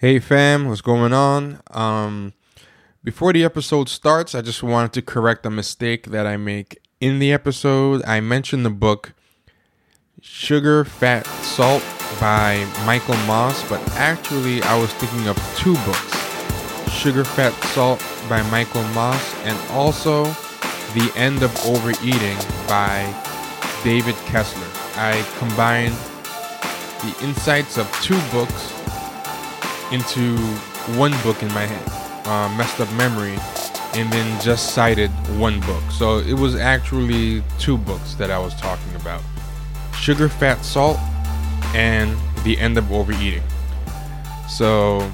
Hey fam, what's going on? Um, before the episode starts, I just wanted to correct a mistake that I make in the episode. I mentioned the book Sugar, Fat, Salt by Michael Moss, but actually I was thinking of two books Sugar, Fat, Salt by Michael Moss, and also The End of Overeating by David Kessler. I combined the insights of two books into one book in my head, uh, messed up memory, and then just cited one book. So it was actually two books that I was talking about Sugar, Fat, Salt, and The End of Overeating. So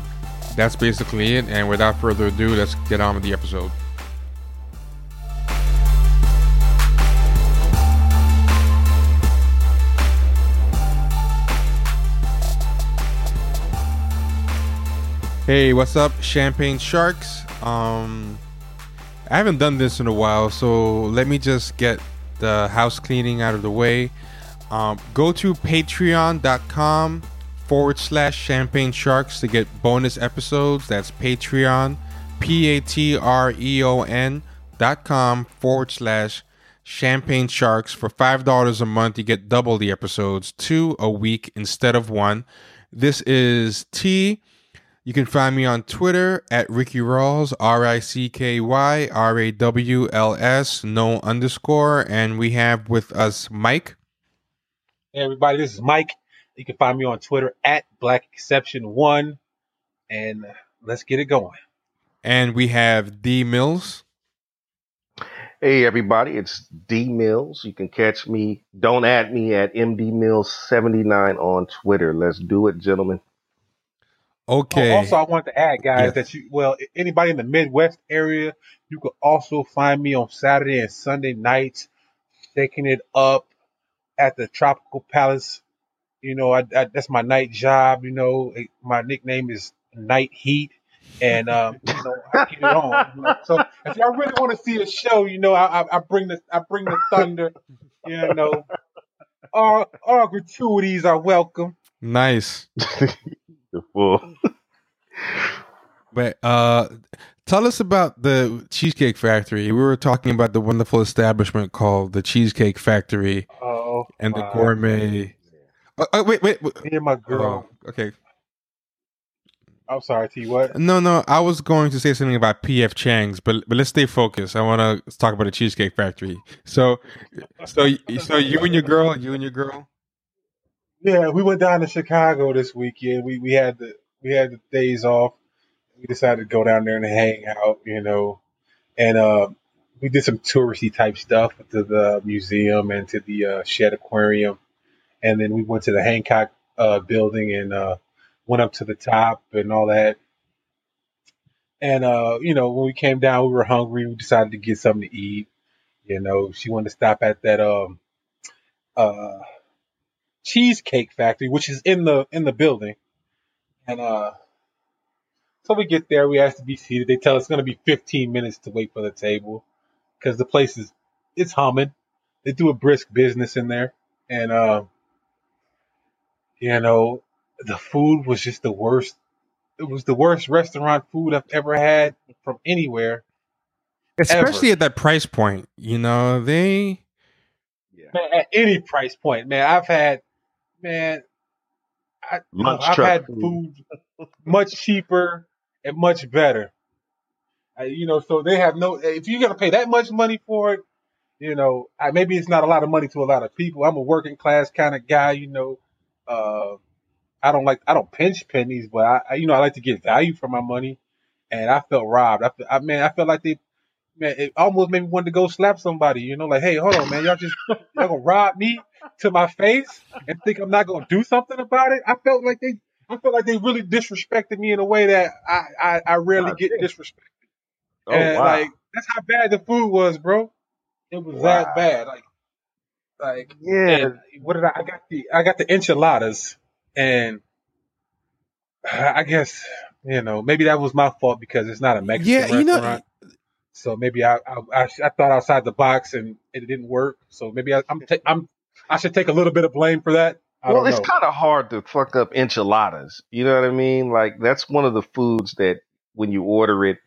that's basically it. And without further ado, let's get on with the episode. Hey, what's up, Champagne Sharks? Um, I haven't done this in a while, so let me just get the house cleaning out of the way. Um, go to patreon.com forward slash champagne sharks to get bonus episodes. That's Patreon, P A T R E O N dot com forward slash champagne sharks. For $5 a month, you get double the episodes, two a week instead of one. This is T. You can find me on Twitter at Ricky Rawls, R I C K Y R A W L S, no underscore. And we have with us Mike. Hey everybody, this is Mike. You can find me on Twitter at Black Exception One, and let's get it going. And we have D Mills. Hey everybody, it's D Mills. You can catch me. Don't add me at MD Mills seventy nine on Twitter. Let's do it, gentlemen. Okay. Oh, also, I wanted to add, guys, Yes. that you well, anybody in the Midwest area, you could also find me on Saturday and Sunday nights, shaking it up at the Tropical Palace. You know, I, I, that's my night job. You know, my nickname is Night Heat, and um, you know, I keep it on. You know? So if y'all really want to see a show, you know, I, I, I bring the I bring the thunder. You know, all all gratuities are welcome. Nice. The full. But uh tell us about the Cheesecake Factory. We were talking about the wonderful establishment called the Cheesecake Factory Oh, and the gourmet. Oh, oh, wait, wait. wait. Me and my girl. Oh, okay. I'm sorry, T. What? No, no, I was going to say something about PF Chang's, but but let's stay focused. I want to talk about the Cheesecake Factory. So, so, so you and your girl, you and your girl. Yeah, we went down to Chicago this weekend. We we had the we had the days off. We decided to go down there and hang out, you know, and uh, we did some touristy type stuff to the museum and to the uh, Shedd Aquarium, and then we went to the Hancock uh, building and uh, went up to the top and all that. And uh, you know, when we came down, we were hungry. We decided to get something to eat. You know, she wanted to stop at that um uh cheesecake factory, which is in the in the building. And uh so we get there, we ask to be seated. They tell us it's gonna be 15 minutes to wait for the table because the place is it's humming. They do a brisk business in there, and uh, you know the food was just the worst. It was the worst restaurant food I've ever had from anywhere. Especially at that price point, you know they. Yeah. Man, at any price point, man. I've had, man, I, I've had food. much cheaper and much better. Uh, you know, so they have no. If you're gonna pay that much money for it, you know, I, maybe it's not a lot of money to a lot of people. I'm a working class kind of guy, you know. Uh, I don't like I don't pinch pennies, but I, I you know I like to get value for my money, and I felt robbed. I, I man, I felt like they. Man, it almost made me want to go slap somebody, you know, like, hey, hold on, man, y'all just y'all gonna rob me to my face and think I'm not gonna do something about it. I felt like they, I felt like they really disrespected me in a way that I, I, I rarely get disrespected. Oh and wow. like that's how bad the food was, bro. It was Wow. that bad. Like, like yeah. and what did I? I got the I got the enchiladas, and I guess you know maybe that was my fault because it's not a Mexican Yeah, you know, restaurant. So maybe I, I I thought outside the box and it didn't work. So maybe I, I'm ta- I'm I should take a little bit of blame for that. I Well, it's kind of hard to fuck up enchiladas. You know what I mean? Like that's one of the foods that when you order it,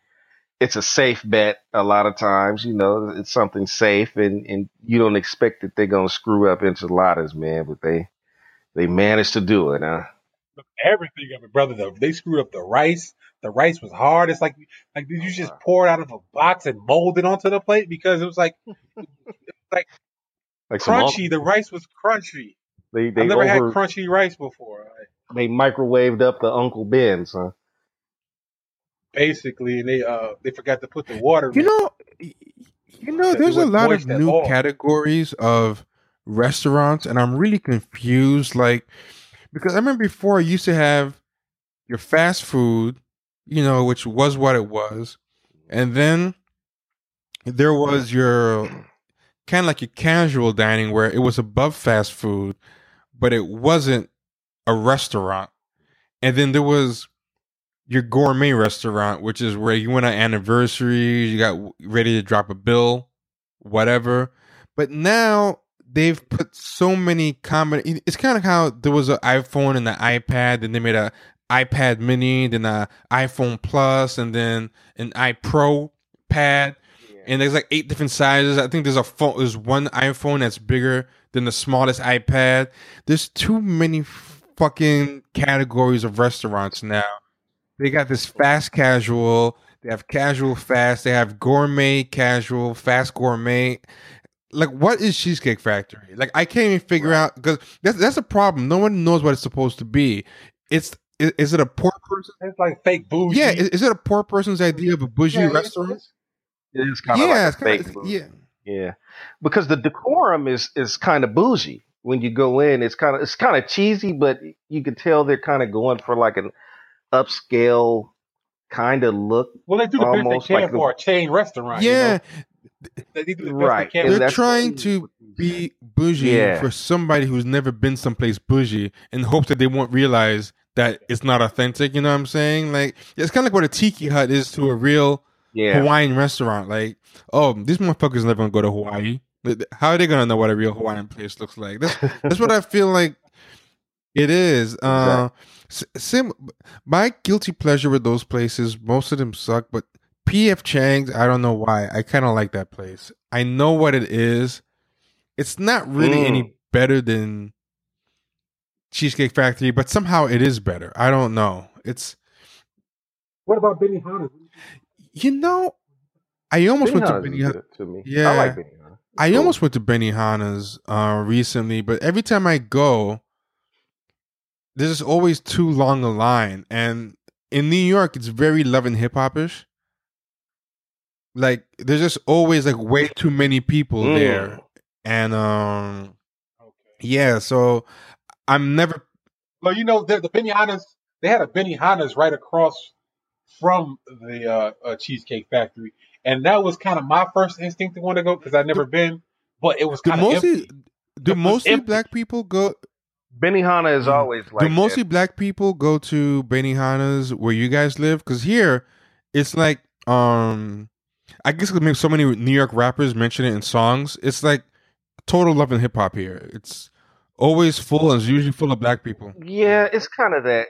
it's a safe bet. A lot of times, you know, it's something safe, and and you don't expect that they're gonna screw up enchiladas, man. But they they managed to do it, huh? Everything of it, brother. Though they screwed up the rice. The rice was hard. It's like like did you just pour it out of a box and mold it onto the plate because it was like Like some unc- crunchy. The rice was crunchy. they they I've never had crunchy rice before. Like, they microwaved up the Uncle Ben's, huh? basically, and they uh they forgot to put the water. You in. know, you know, there's a lot of new all. categories of restaurants, and I'm really confused. Like, because I remember before, I used to have your fast food, you know, which was what it was, and then there was your kind of like your casual dining where it was above fast food, but it wasn't a restaurant, and then there was your gourmet restaurant, which is where you went on anniversaries, you got ready to drop a bill, whatever. But now they've put so many common. It's kind of how there was an iPhone and an iPad, then they made a iPad Mini, then an iPhone Plus, and then an iPro pad. And there's like eight different sizes. I think there's a phone. There's one iPhone that's bigger than the smallest iPad. There's too many fucking categories of restaurants now. They got this fast casual. They have casual fast. They have gourmet casual, fast gourmet. Like, what is Cheesecake Factory? Like, I can't even figure out because that's that's a problem. No one knows what it's supposed to be. It's is, is it a poor person? It's like fake bougie. Yeah, is, is it a poor person's idea of a bougie Yeah, it's- restaurant? it's- It is kind of Yeah, like it's a kinda, fake yeah. Yeah, because the decorum is is kind of bougie when you go in. It's kind of it's kind of cheesy, but you can tell they're kind of going for like an upscale kind of look. Well, they do the best Almost they can like the- for a chain restaurant. you Yeah, know? they do the best Right. they And can. they're trying to be bougie Yeah. for somebody who's never been someplace bougie in hopes that they won't realize that it's not authentic. You know what I'm saying? Like it's kind of like what a tiki hut is to a real Yeah, Hawaiian restaurant. Like, oh, these motherfuckers never gonna go to Hawaii. How are they gonna know what a real Hawaiian place looks like? That's that's what I feel like it is. Uh, sim, my guilty pleasure with those places, most of them suck, but PF Chang's, I don't know why. I kind of like that place. I know what it is. It's not really Mm. any better than Cheesecake Factory, but somehow it is better. I don't know. It's What about Benihana? You know, I almost went to Benihana's Benny. is to me. Yeah. I like Benihana. It's I cool. almost went to Benihana's uh, recently, but every time I go, there's always too long a line. And in New York, it's very love and hip hop ish. Like there's just always like way too many people Mm. there, and um, Okay. yeah. So I'm never. Well, you know, the, the Benihana's, they had a Benihana's right across from the uh, uh, Cheesecake Factory. And that was kind of my first instinct to want to go because I'd never been, but it was kind of mostly empty. do mostly empty. black people go? Benihana is Mm. always like do mostly that. black people go to Benihana's where you guys live? Because here, it's like um, I guess 'cause maybe so many New York rappers mention it in songs. It's like total love and hip hop here. It's always full and it's usually full of black people. Yeah, it's kind of that.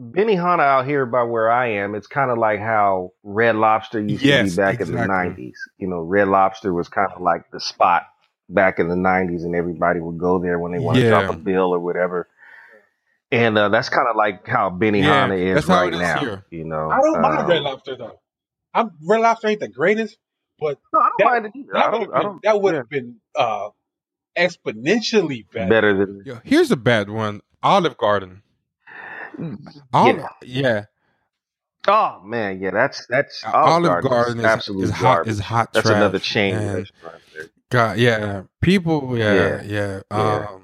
Benihana out here by where I am, it's kind of like how Red Lobster used Yes, to be back in the 90s. You know, Red Lobster was kind of like the spot back in the 90s, and everybody would go there when they want to Yeah. drop a bill or whatever. And uh, that's kind of like how Benihana Yeah, is right it is now. here. You know, I don't mind Um, Red Lobster though. I'm Red Lobster ain't the greatest, but No, I don't That- mind it either. That would have been, would yeah, been uh, exponentially better. better than. Yo, here's a bad one: Olive Garden. Olive, yeah, Oh man, yeah, that's that's Olive, Olive Garden, Garden is is, is hot. Is hot. That's trash, another chain restaurant. God, yeah, people, yeah, yeah. Yeah. Um,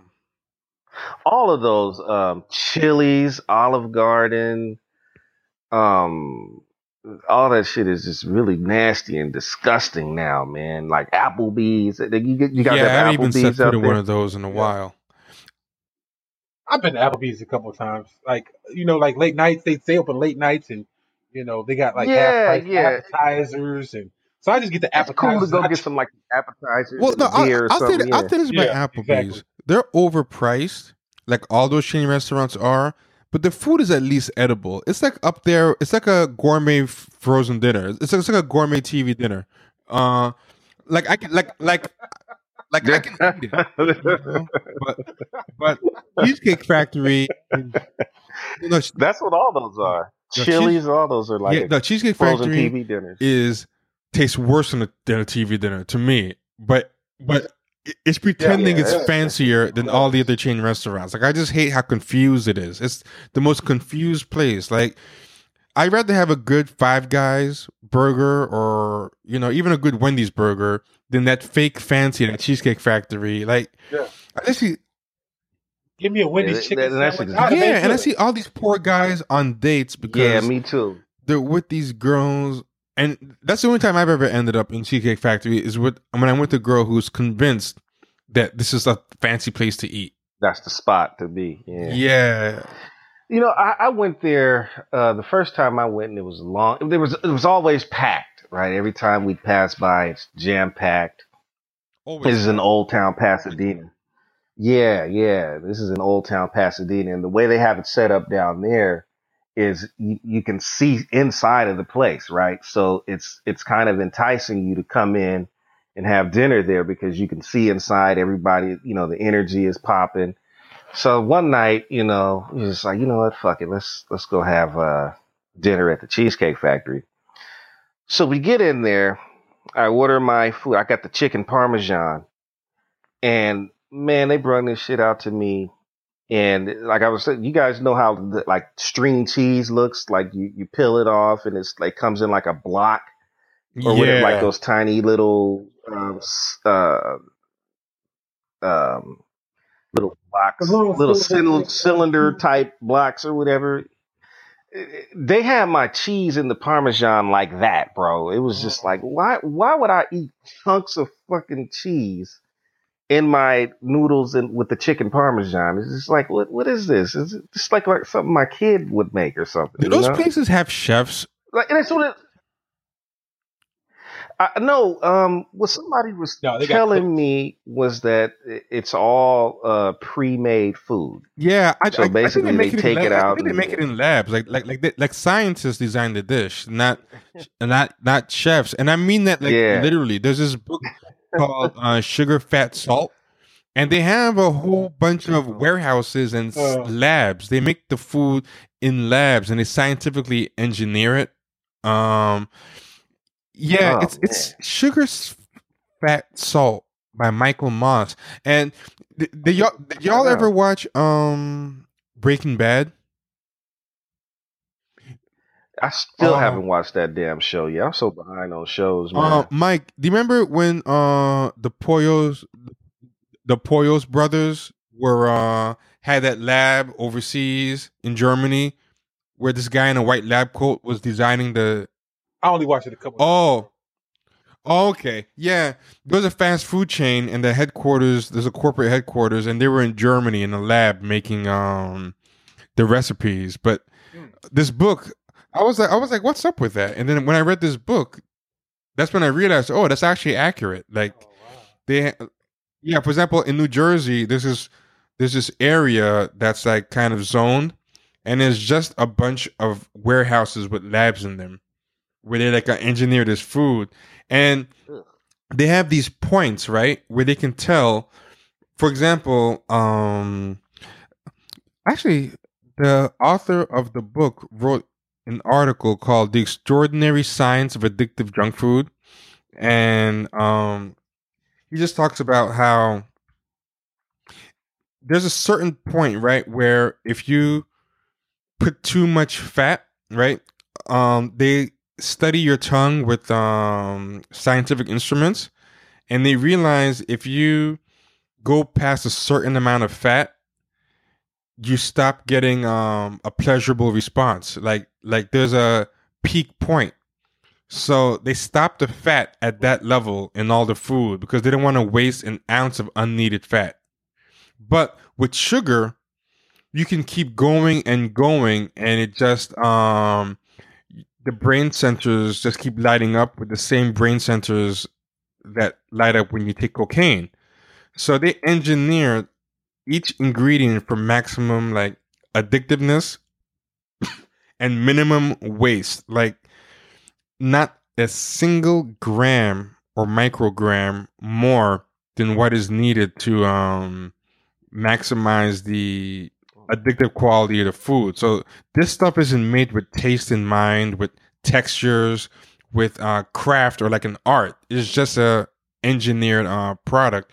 all of those um Chili's, Olive Garden, um all that shit is just really nasty and disgusting now, man. Like Applebee's, you, you got yeah, I haven't even set Applebee's foot in one of those in a while. I've been to Applebee's a couple of times. Like you know, like late nights they stay open late nights, and you know they got like Yeah, half price yeah. appetizers, and so I just get the It's cool appetizers. to go I get some like appetizers Well, no, beer I, or I'll say something. that, I'll say this about Yeah, Applebee's. exactly. they're overpriced, like all those chain restaurants are. But the food is at least edible. It's like up there. It's like a gourmet frozen dinner. It's like, it's like a gourmet TV dinner. Uh, like I can like like like I can eat it. you know? But but Cheesecake Factory, you know, That's what all those are. No, Chili's, all those are like yeah, the Cheesecake Factory TV dinners. is tastes worse than a, than a TV dinner to me. But but it's pretending yeah, it's fancier than all the other chain restaurants. Like I just hate how confused it is. It's the most confused place. Like I'd rather have a good Five Guys burger or you know even a good Wendy's burger than that fake fancy at Cheesecake Factory. Like Yeah. I just see Give me a Wendy's Yeah, chicken that- that's sandwich. exactly- yeah, and I see all these poor guys on dates because Yeah, me too. they're with these girls and that's the only time I've ever ended up in Cheesecake Factory is with when I'm with a girl who's convinced that this is a fancy place to eat. That's the spot to be. Yeah. Yeah. You know, I, I went there uh, the first time I went, and it was long. There was it was always packed, right? Every time we passed by, it's jam packed. This is an Old Town Pasadena. Yeah, yeah. This is an Old Town Pasadena, and the way they have it set up down there is you, you can see inside of the place, right? So it's it's kind of enticing you to come in and have dinner there because you can see inside. Everybody, you know, the energy is popping. So one night, you know, just like, you know what, fuck it, let's let's go have uh, dinner at the Cheesecake Factory. So we get in there. I order my food. I got the chicken parmesan, and man, they brought this shit out to me. And like I was saying, you guys know how the, like string cheese looks. Like you you peel it off, and it's like comes in like a block or whatever, like those tiny little um, uh, um, little blocks, little little cylinder- cylinder, cylinder type blocks or whatever. They had my cheese and the parmesan like that, bro. It was just like, why? Why would I eat chunks of fucking cheese in my noodles and with the chicken parmesan? It's just like, what? What is this? It's just like like something my kid would make or something. Do you those know? places have chefs? like and that's what it I no, um, what somebody was No, telling me was that it's all uh, pre-made food. Yeah, I, So I- I think basically make they in take it lab- I out think they make it in labs, like like like they, like scientists design the dish, not not not chefs. And I mean that like Yeah. literally. There's this book called uh, Sugar, Fat, Salt, and they have a whole bunch of warehouses and Uh. labs. They make the food in labs and they scientifically engineer it. Um, yeah, Oh, it's it's Sugar, Fat, Salt by Michael Moss. And did, did y'all did y'all ever watch um Breaking Bad? I still Uh, haven't watched that damn show yet. I'm so behind on shows, man. Uh, Mike, do you remember when uh the Pollos the Pollos brothers were uh had that lab overseas in Germany where this guy in a white lab coat was designing the I only watched it a couple. Oh. Okay. Yeah. There's a fast food chain and the headquarters there's a corporate headquarters and they were in Germany in a lab making um the recipes. But Hmm. this book I was like I was like, what's up with that? And then when I read this book, that's when I realized, oh, that's actually accurate. Like Oh, wow. they yeah, for example, in New Jersey, there's this there's this area that's like kind of zoned and there's just a bunch of warehouses with labs in them where they like engineer this food. And they have these points right where they can tell for example um actually the author of the book wrote an article called the extraordinary science of addictive junk food. And um he just talks about how there's a certain point right where if you put too much fat right um they study your tongue with um scientific instruments and they realize if you go past a certain amount of fat you stop getting um a pleasurable response. Like like there's a peak point. So they stop the fat at that level in all the food because they don't want to waste an ounce of unneeded fat. But with sugar you can keep going and going and it just um the brain centers just keep lighting up with the same brain centers that light up when you take cocaine so they engineered each ingredient for maximum like addictiveness and minimum waste. Like not a single gram or microgram more than what is needed to um maximize the addictive quality of the food. So this stuff isn't made with taste in mind, with textures, with uh, craft or like an art. It's just a engineered uh, product.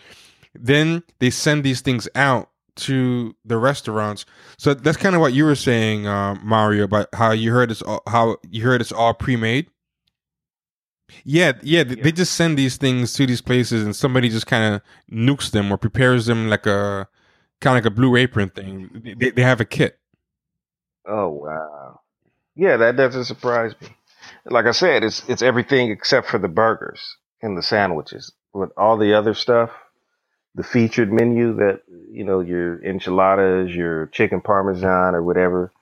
Then they send these things out to the restaurants. So that's kind of what you were saying, uh, Mario, about how you heard it's all, how you heard it's all pre-made. Yeah, yeah, yeah, they just send these things to these places, and somebody just kind of nukes them or prepares them like a kind of like a blue apron thing. They, they have a kit. Oh wow, yeah, that doesn't surprise me. Like I said, it's it's everything except for the burgers and the sandwiches. With all the other stuff, the featured menu that you know your enchiladas, your chicken parmesan, or whatever.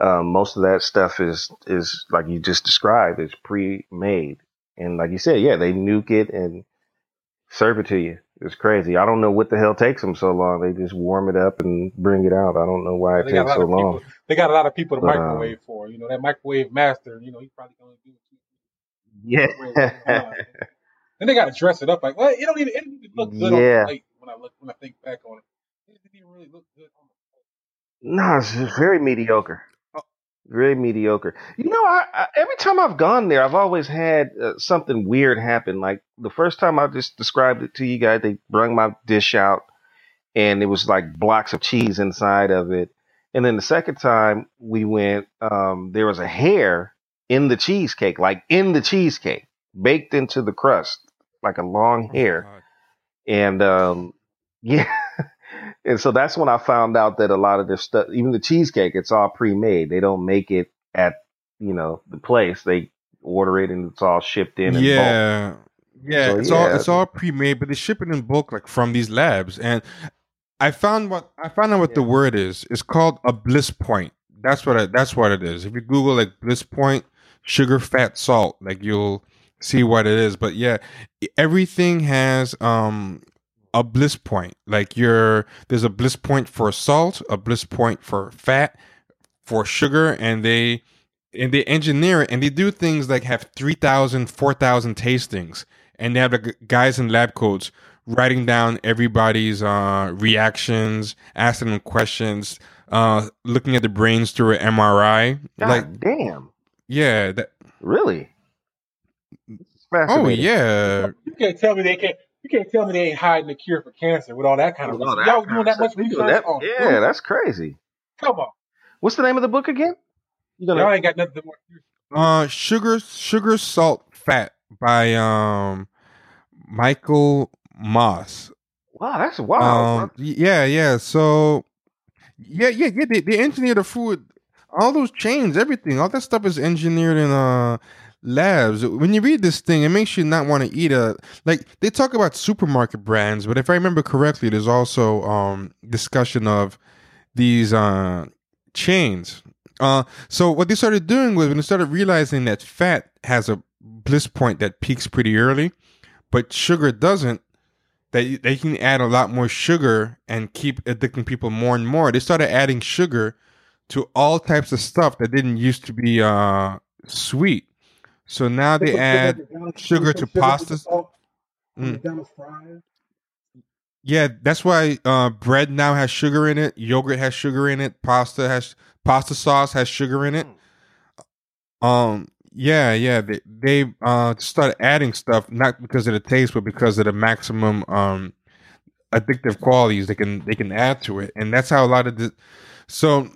Um, most of that stuff is is like you just described. It's pre-made, and like you said, yeah, they nuke it and serve it to you. It's crazy. I don't know what the hell takes them so long. They just warm it up and bring it out. I don't know why it They takes so of long. They got a lot of people to But um, microwave for. You know that microwave master. You know he's probably going to do it. yeah, And they got to dress it up like, well, it don't even, it don't even look good on Yeah. the plate when I look when I think back on it. It didn't even really look good on the plate. no, it's very mediocre. Very mediocre. You know, I, I every time I've gone there, I've always had uh, something weird happen. Like the first time I just described it to you guys, they brought my dish out, and it was like blocks of cheese inside of it. And then the second time we went, um, there was a hair in the cheesecake, like in the cheesecake, baked into the crust, like a long hair. God. And um, yeah, and so that's when I found out that a lot of this stuff, even the cheesecake, it's all pre-made. They don't make it at you know the place. They order it and it's all shipped in. In bulk. yeah yeah So, it's all it's all pre-made but they ship it in bulk like from these labs and i found what i found out what the word is it's called a bliss point that's what I, that's what it is if you google like bliss point sugar fat salt like you'll see what it is but yeah everything has um a bliss point. Like you're there's a bliss point for salt a bliss point for fat for sugar and they and they engineer it and they do things like have 3000 4000 tastings. And they have the guys in lab coats writing down everybody's uh reactions asking them questions uh looking at the brains through an mri God like damn, yeah that, really? Oh yeah. You can't tell me they can't. You can't tell me they ain't hiding the cure for cancer with all that kind of With all research. Y'all kind doing that much research? doing that- on yeah, food? that's crazy. Come on, What's the name of the book again? You y'all ain't got nothing more. uh sugar sugar salt fat by um michael moss wow, that's wild. Um, yeah, yeah. So, yeah, yeah, yeah. They, they engineer the food, all those chains, everything, all that stuff is engineered in uh labs. When you read this thing, it makes you not want to eat a like. They talk about supermarket brands, but if I remember correctly, there's also um discussion of these uh chains. Uh, so what they started doing was when they started realizing that fat has a bliss point that peaks pretty early, but sugar doesn't that they can add a lot more sugar and keep addicting people more and more. They started adding sugar to all types of stuff that didn't used to be uh, sweet. So now they add sugar to pastas. Mm. McDonald's fries. Yeah, that's why uh, bread now has sugar in it. Yogurt has sugar in it. Pasta has pasta sauce has sugar in it. Um, yeah, yeah, they they uh started adding stuff not because of the taste, but because of the maximum um addictive qualities they can they can add to it, and that's how a lot of the so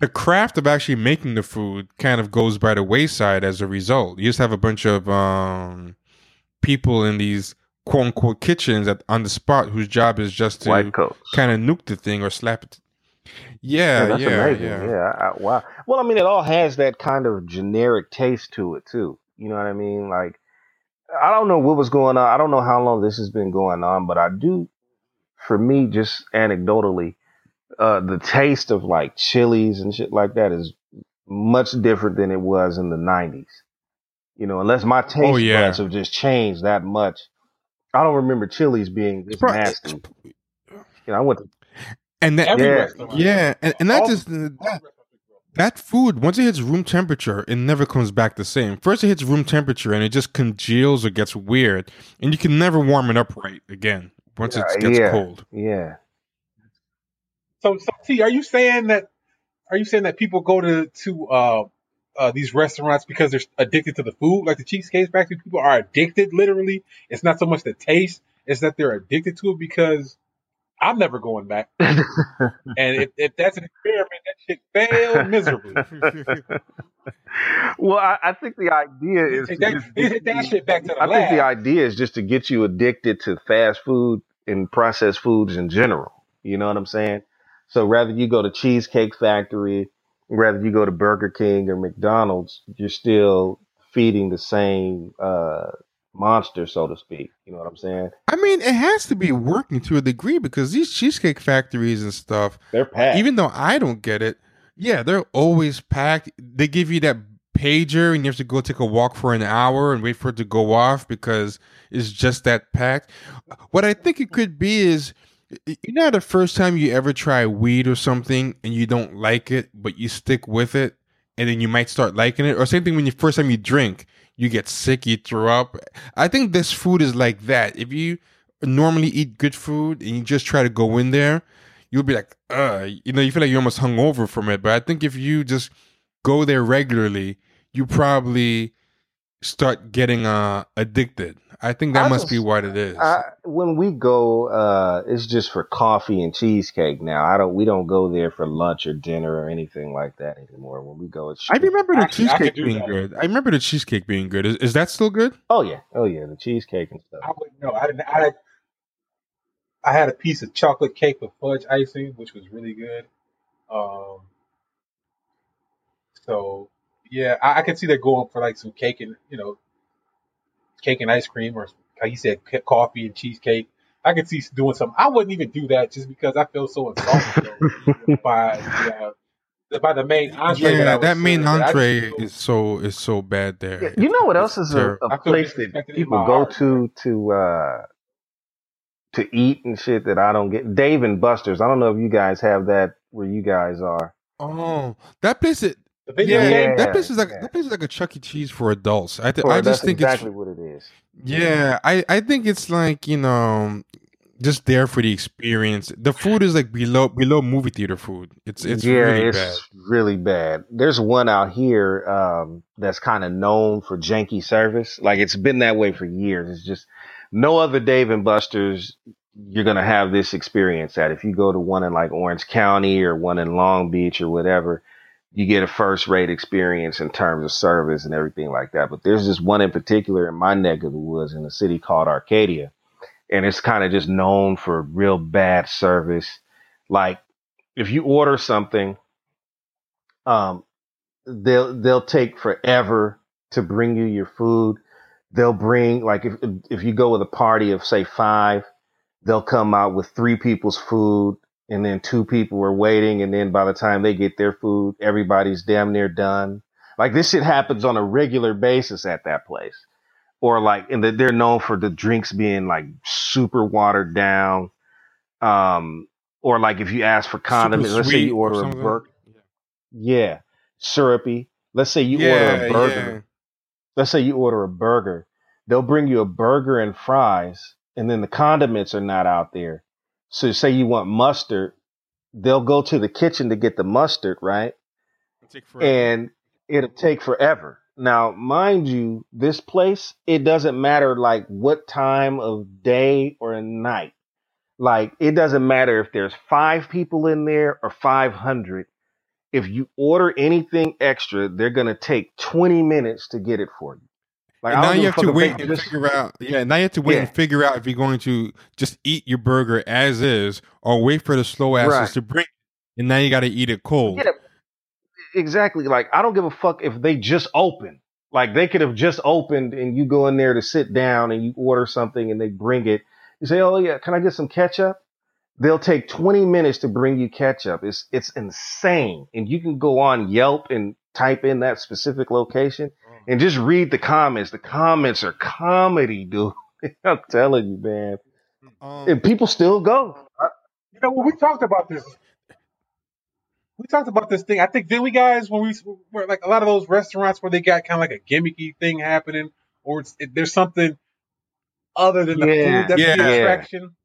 the craft of actually making the food kind of goes by the wayside as a result. You just have a bunch of um people in these quote unquote kitchens at on the spot whose job is just to kind of nuke the thing or slap it. Yeah, Yeah, yeah, amazing. yeah. Yeah. I, I- wow. Well, I mean, it all has that kind of generic taste to it too. You know what I mean? Like, I don't know what was going on. I don't know how long this has been going on, but I do, for me, just anecdotally, uh, the taste of like Chili's and shit like that is much different than it was in the '90s. You know, unless my taste Oh, yeah. buds have just changed that much. I don't remember Chili's being this Pro- nasty. You know, I went to and that Yeah. yeah, and, and not All- just uh, that, that food once it hits room temperature it never comes back the same first it hits room temperature and it just congeals or gets weird and you can never warm it up right again once Yeah, it gets yeah. cold Yeah. So, so T, are you saying that? Are you saying that people go to to uh, uh, these restaurants because they're addicted to the food, like the Cheesecake Factory? People are addicted, literally. It's not so much the taste; it's that they're addicted to it. Because I'm never going back, and if, if that's an experiment, that shit failed miserably. well, I, I think the idea is that, just that shit back to the I lab. think the idea is just to get you addicted to fast food and processed foods in general. You know what I'm saying? So rather you go to Cheesecake Factory, rather you go to Burger King or McDonald's, you're still feeding the same uh, monster, so to speak. You know what I'm saying? i mean it has to be working to a degree because these cheesecake factories and stuff They're packed. even though I don't get it, yeah, they're always packed. They give you that pager and you have to go take a walk for an hour and wait for it to go off because it's just that packed. What I think it could be is you know the first time you ever try weed or something and you don't like it, but you stick with it and then you might start liking it. Or same thing when you first time you drink, you get sick, you throw up. I think this food is like that. If you normally eat good food and you just try to go in there, you'll be like, uh, you know, you feel like you're almost hung over from it. But I think if you just go there regularly, you probably start getting uh addicted. I think that I must be what it is. I, when we go, uh, it's just for coffee and cheesecake now. I don't. We don't go there for lunch or dinner or anything like that anymore. When we go, it's I remember the Actually, cheesecake being that. good. I remember the cheesecake being good. Is, is that still good? Oh yeah, oh yeah, the cheesecake and stuff. I wouldn't know. I didn't. I had, I had a piece of chocolate cake with fudge icing, which was really good. Um, so yeah, I, I could see that going for like some cake and you know, cake and ice cream, or like you said, ca- coffee and cheesecake. I could see doing something. I wouldn't even do that just because I feel so insulted though, by uh, by the main entree. that, Yeah, was that main served. I just entree feel- is so is so bad there. Yeah, you know what else is a, terrible. a I feel place that people go heart. to to uh to eat and shit that I don't get. Dave and Buster's. I don't know if you guys have that where you guys are. Oh, that place is The video yeah, game. that place is like yeah. that place is like a Chuck E. Cheese for adults. I th- Or I just that's think exactly it's what it is. yeah. I I think it's like you know just there for the experience. The food is like below below movie theater food. It's it's yeah, really it's bad. really bad. There's one out here um, that's kind of known for janky service. Like it's been that way for years. It's just no other Dave and Buster's you're gonna have this experience at. If you go to one in like Orange County or one in Long Beach or whatever, you get a first rate experience in terms of service and everything like that. But there's this one in particular in my neck of the woods in a city called Arcadia. And it's kind of just known for real bad service. Like if you order something, um, they'll they'll take forever to bring you your food. They'll bring like if if you go with a party of say five, they'll come out with three people's food and then two people are waiting and then by the time they get their food, everybody's damn near done. Like this shit happens on a regular basis at that place. Or like and they're known for the drinks being like super watered down. Um or like if you ask for condiments, let's say you or order a burger. Yeah. Syrupy. Let's say you yeah, order a burger. Let's say you order a burger. They'll bring you a burger and fries, and then the condiments are not out there. So say you want mustard, they'll go to the kitchen to get the mustard, right? forever. And it'll take forever. Now, mind you, this place, it doesn't matter like what time of day or night. Like, it doesn't matter if there's five people in there or 500. If you order anything extra, they're going to take 20 minutes to get it for you. Like, now you have to wait and just- figure out. Yeah, now you have to wait Yeah. and figure out if you're going to just eat your burger as is or wait for the slow asses Right. to bring. it. And now you got to eat it cold. Yeah, exactly. Like I don't give a fuck if they just open. Like they could have just opened and you go in there to sit down and you order something and they bring it. You say, "Oh yeah, can I get some ketchup?" They'll take 20 minutes to bring you ketchup. It's it's insane. And you can go on Yelp and type in that specific location and just read the comments. The comments are comedy, dude. I'm telling you, man. Um, And people still go. You know, when we talked about this, we talked about this thing. I think did we guys when we were like a lot of those restaurants where they got kind of like a gimmicky thing happening, or it's, it, there's something other than the Yeah, food that's yeah. the attraction.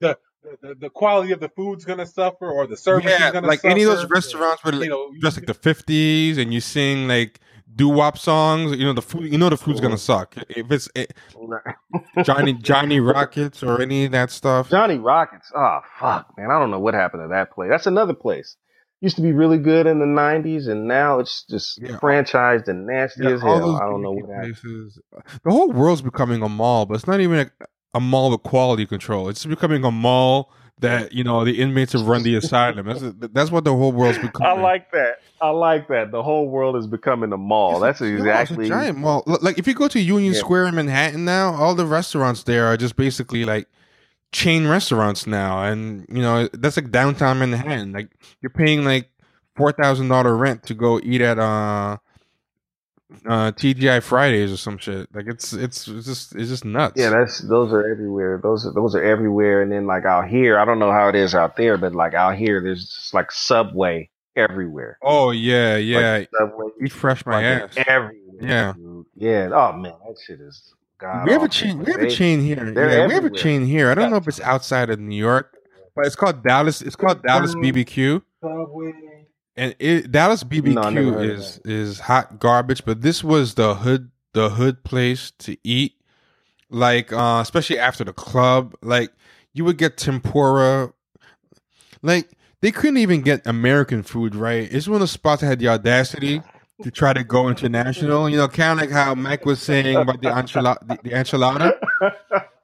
The, the the quality of the food's gonna suffer, or the service is Yeah, gonna like suffer. any of those restaurants where you know, just like the fifties and you sing like doo wop songs. You know the food. You know the food's gonna suck if it's eh, Johnny Johnny Rockets or any of that stuff. Johnny Rockets. Oh fuck, man! I don't know what happened to that place. That's another place. Used to be really good in the '90s, and now it's just Yeah. franchised and nasty Yeah, as hell. I don't know what happened. The whole world's becoming a mall, but it's not even a, a mall with quality control. It's becoming a mall that you know the inmates have run the asylum. That's that's what the whole world's becoming. I like that. I like that. The whole world is becoming a mall. That's No, it's a exactly. giant mall. Like if you go to Union Yeah. Square in Manhattan now, all the restaurants there are just basically like chain restaurants now, and you know that's like downtown Manhattan. Like you're paying like four thousand dollar rent to go eat at uh uh TGI Fridays or some shit. Like it's it's, it's just it's just nuts. Yeah, that's those are everywhere. Those are those are everywhere. And then like out here, I don't know how it is out there, but like out here, there's just like Subway everywhere. oh yeah, yeah. Like, Subway Eat fresh my ass. everywhere. Yeah. dude. yeah. Oh man, that shit is. God we have a chain. We have a chain here. they're Yeah, we have a chain here. I don't know if it's outside of New York, but it's called Dallas. It's called Dallas BBQ. Subway. And it, Dallas No, BBQ of is is hot garbage, but this was the hood the hood place to eat. Like uh especially after the club, like you would get tempura. Like they couldn't even get American food right. It's one of the spots that had the audacity to try to go international. You know, kind of like how Mike was saying about the enchilada. The, the enchilada.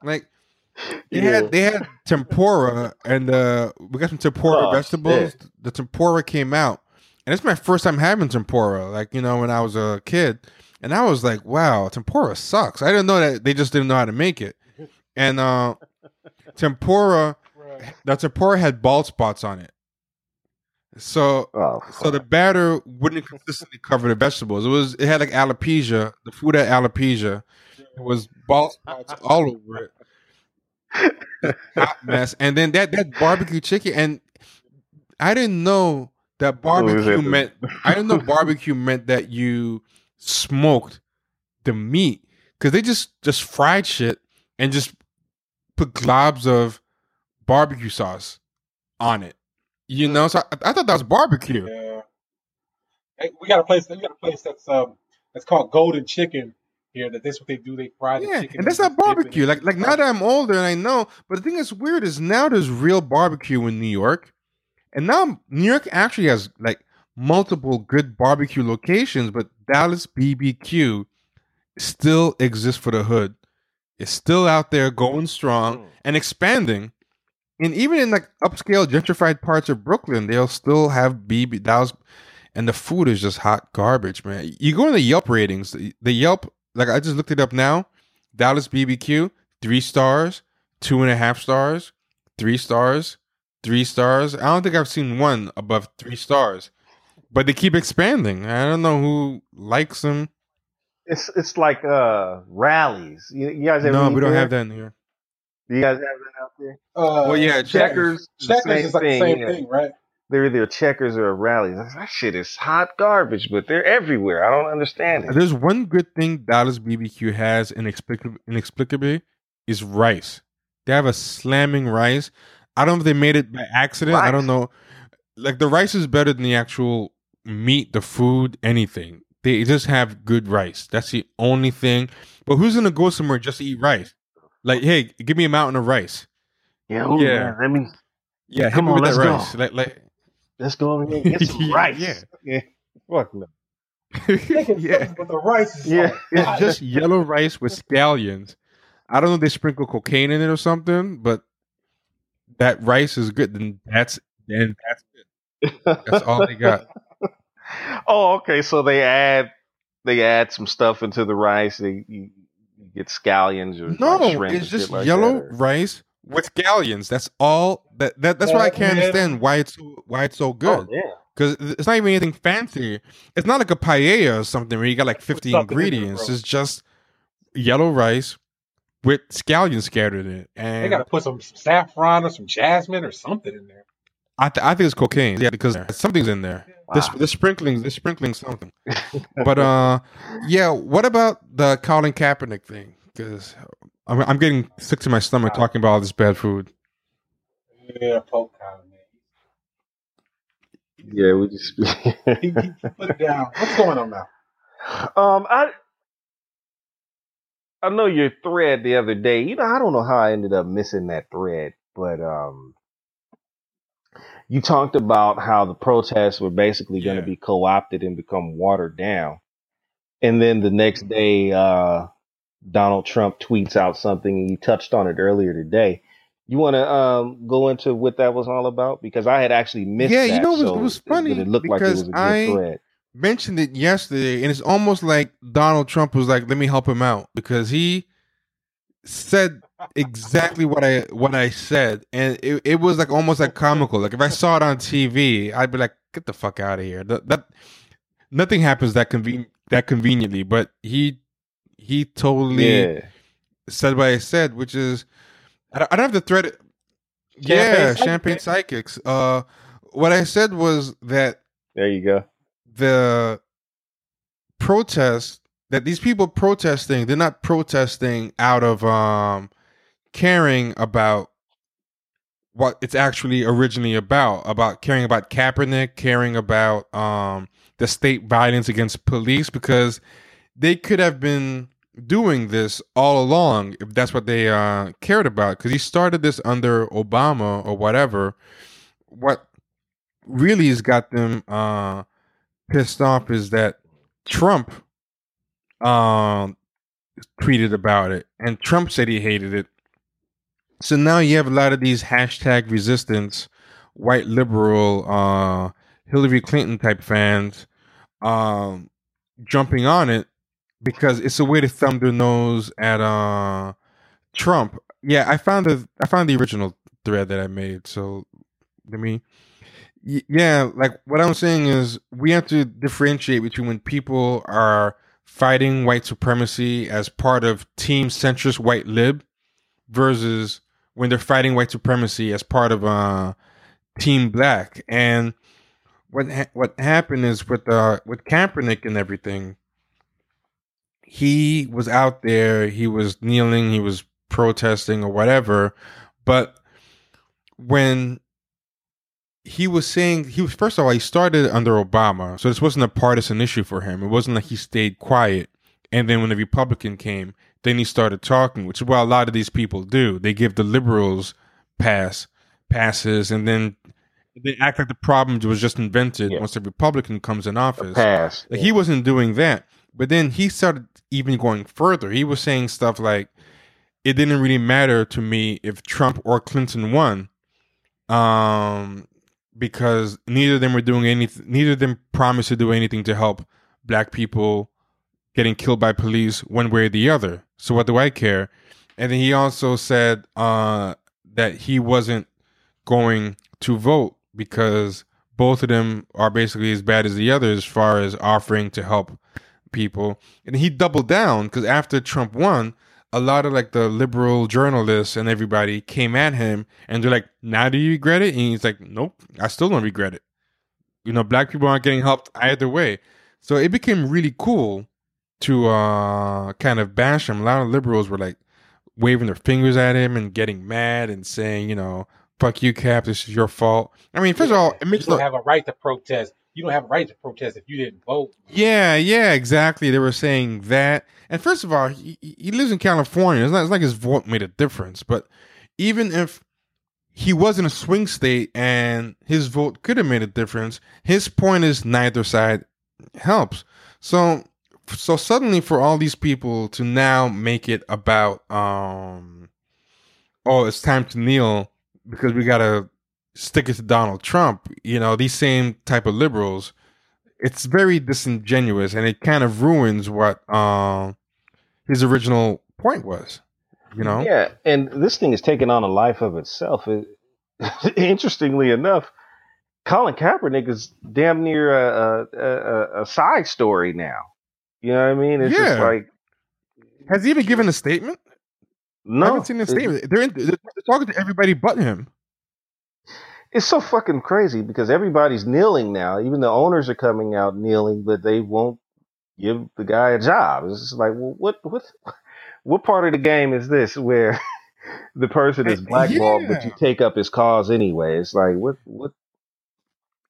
Like they Yeah. had they had tempura and uh we got some tempura Oh, vegetables. shit. The tempura came out. And it's my first time having tempura, like, you know, when I was a kid. And I was like, wow, tempura sucks. I didn't know that they just didn't know how to make it. And uh tempura Right. the tempura had bald spots on it. So Oh, so the batter wouldn't consistently cover the vegetables. It was it had like alopecia. The food had alopecia. It was bald spots all over it. Hot mess. And then that that barbecue chicken and I didn't know that barbecue meant I didn't know barbecue meant that you smoked the meat because they just just fried shit and just put globs of barbecue sauce on it. You know, so I, I thought that was barbecue. Yeah. Hey, we got a place. We got a place that's um that's called Golden Chicken here. That that's what they do. They fry the Yeah, chicken. and that's not dip it in barbecue. Like like now that I'm older and I know, but the thing that's weird is now there's real barbecue in New York, and now New York actually has like multiple good barbecue locations, but Dallas BBQ still exists for the hood. It's still out there going strong Mm. and expanding. And even in like upscale gentrified parts of Brooklyn, they'll still have BB Dallas and the food is just hot garbage, man. You go in the Yelp ratings, the the Yelp, like I just looked it up now. Dallas BBQ, three stars, two and a half stars, three stars, three stars. I don't think I've seen one above three stars, but they keep expanding. I don't know who likes them. It's it's like uh Rally's. You, you guys ever No, we don't there? have that in here. Do you guys have that out there? Uh, Well, yeah, Checkers, the Checkers is like thing, the same yeah. thing, right? They're either checkers or Rally's. That shit is hot garbage, but they're everywhere. I don't understand it. There's one good thing Dallas BBQ has inexplicably, inexplicably is rice. They have a slamming rice. I don't know if they made it by accident. I don't know. Like the rice is better than the actual meat, the food, anything. They just have good rice. That's the only thing. But who's gonna go somewhere just to eat rice? Like, hey, give me a mountain of rice. Yeah, ooh, Yeah. man, let me Yeah, Come me on, with that let's go. rice. Like, like, let's go over here and get some Yeah, rice. yeah. yeah. Fuck no. Yeah. but the rice is Yeah. like, It's just yellow rice with scallions. I don't know if they sprinkle cocaine in it or something, but that rice is good. Then that's then that's it. That's all they got. oh, okay. So they add they add some stuff into the rice. They you, you get scallions or No, shrimp it's just like yellow or- rice with scallions. That's all. That, that that's why I can't Yeah. understand why it's so, why it's so Oh, good. yeah. Because it's not even anything fancy. It's not like a paella or something where you got like fifty something in there, ingredients. it's just yellow rice with scallions scattered in it, and They got to put some saffron or some jasmine or something in there. I, th- I think it's cocaine. Yeah, because something's in there. This the sprinkling the sprinkling something. But uh, yeah. What about the Colin Kaepernick thing? Because I'm I'm getting sick to my stomach talking about all this bad food. Yeah, poke Colin, yeah, we just. He, he put it down. What's going on now? Um, I I know your thread the other day. You know, I don't know how I ended up missing that thread, but um, you talked about how the protests were basically going to be co-opted and become watered down, and then the next day, uh, Donald Trump tweets out something, and you touched on it earlier today. You want to um go into what that was all about because I had actually missed. Yeah, you know, it was- so it was funny But it looked like it was a good I- thread. Mentioned it yesterday, and it's almost like Donald Trump was like, "Let me help him out," because he said exactly what I what I said, and it, it was like almost like comical. Like if I saw it on TV, I'd be like, "Get the fuck out of here!" That, that nothing happens that conven- that conveniently, but he he totally Yeah. said what I said, which is I don't, I don't have the thread. Champagne yeah, Psychics? champagne psychics. Uh, what I said was that There you go. The protest that these people protesting, they're not protesting out of um caring about what it's actually originally about, about caring about Kaepernick, caring about um the state violence against police, because they could have been doing this all along if that's what they uh cared about. Because he started this under Obama or whatever. What really has got them uh pissed off is that Trump um tweeted about it and Trump said he hated it. So now you have a lot of these hashtag resistance white liberal uh Hillary Clinton type fans um jumping on it because it's a way to thumb their nose at uh Trump. Yeah, I found the I found the original thread that I made. So let me yeah, like what I'm saying is we have to differentiate between when people are fighting white supremacy as part of team centrist white lib versus when they're fighting white supremacy as part of uh team black. And what ha- what happened is with uh with Kaepernick and everything, he was out there, he was kneeling, he was protesting or whatever, but when he was saying he was first of all he started under Obama, so this wasn't a partisan issue for him. It wasn't like he stayed quiet, and then when the Republican came, then he started talking, which is what a lot of these people do. They give the liberals pass passes, and then they act like the problem was just invented Yeah. once the Republican comes in office. Pass. Like he wasn't doing that. But then he started even going further. He was saying stuff like, "It didn't really matter to me if Trump or Clinton won, um, because neither of them were doing anything. Neither of them promised to do anything to help black people getting killed by police one way or the other. So what do I care?" And then he also said uh, that he wasn't going to vote because both of them are basically as bad as the other as far as offering to help people. And he doubled down because after Trump won, a lot of like the liberal journalists and everybody came at him and they're like, now do you regret it? And he's like, nope, I still don't regret it. You know, black people aren't getting helped either way. So it became really cool to uh kind of bash him. A lot of liberals were like waving their fingers at him and getting mad and saying, you know, fuck you, Cap, this is your fault. I mean, first of all, it you makes don't no have a right to protest. You don't have a right to protest if you didn't vote. Yeah, yeah, exactly. They were saying that. And first of all, he, he lives in California. It's not, it's not like his vote made a difference. But even if he was in a swing state and his vote could have made a difference, his point is neither side helps. So, so suddenly for all these people to now make it about, um, oh, it's time to kneel because we gotta stick it to Donald Trump. You know, these same type of liberals it's very disingenuous and it kind of ruins what um his original point was you know Yeah, and this thing is taking on a life of itself. It, interestingly enough, Colin Kaepernick is damn near a, a, a, a side story now. You know what I mean? It's just like has he even given a statement No, I haven't seen a statement. They're, in, they're talking to everybody but him. It's so fucking crazy because everybody's kneeling now. Even the owners are coming out kneeling, but they won't give the guy a job. It's just like, well, what what what part of the game is this where the person is blackballed, but you take up his cause anyway? It's like, what what?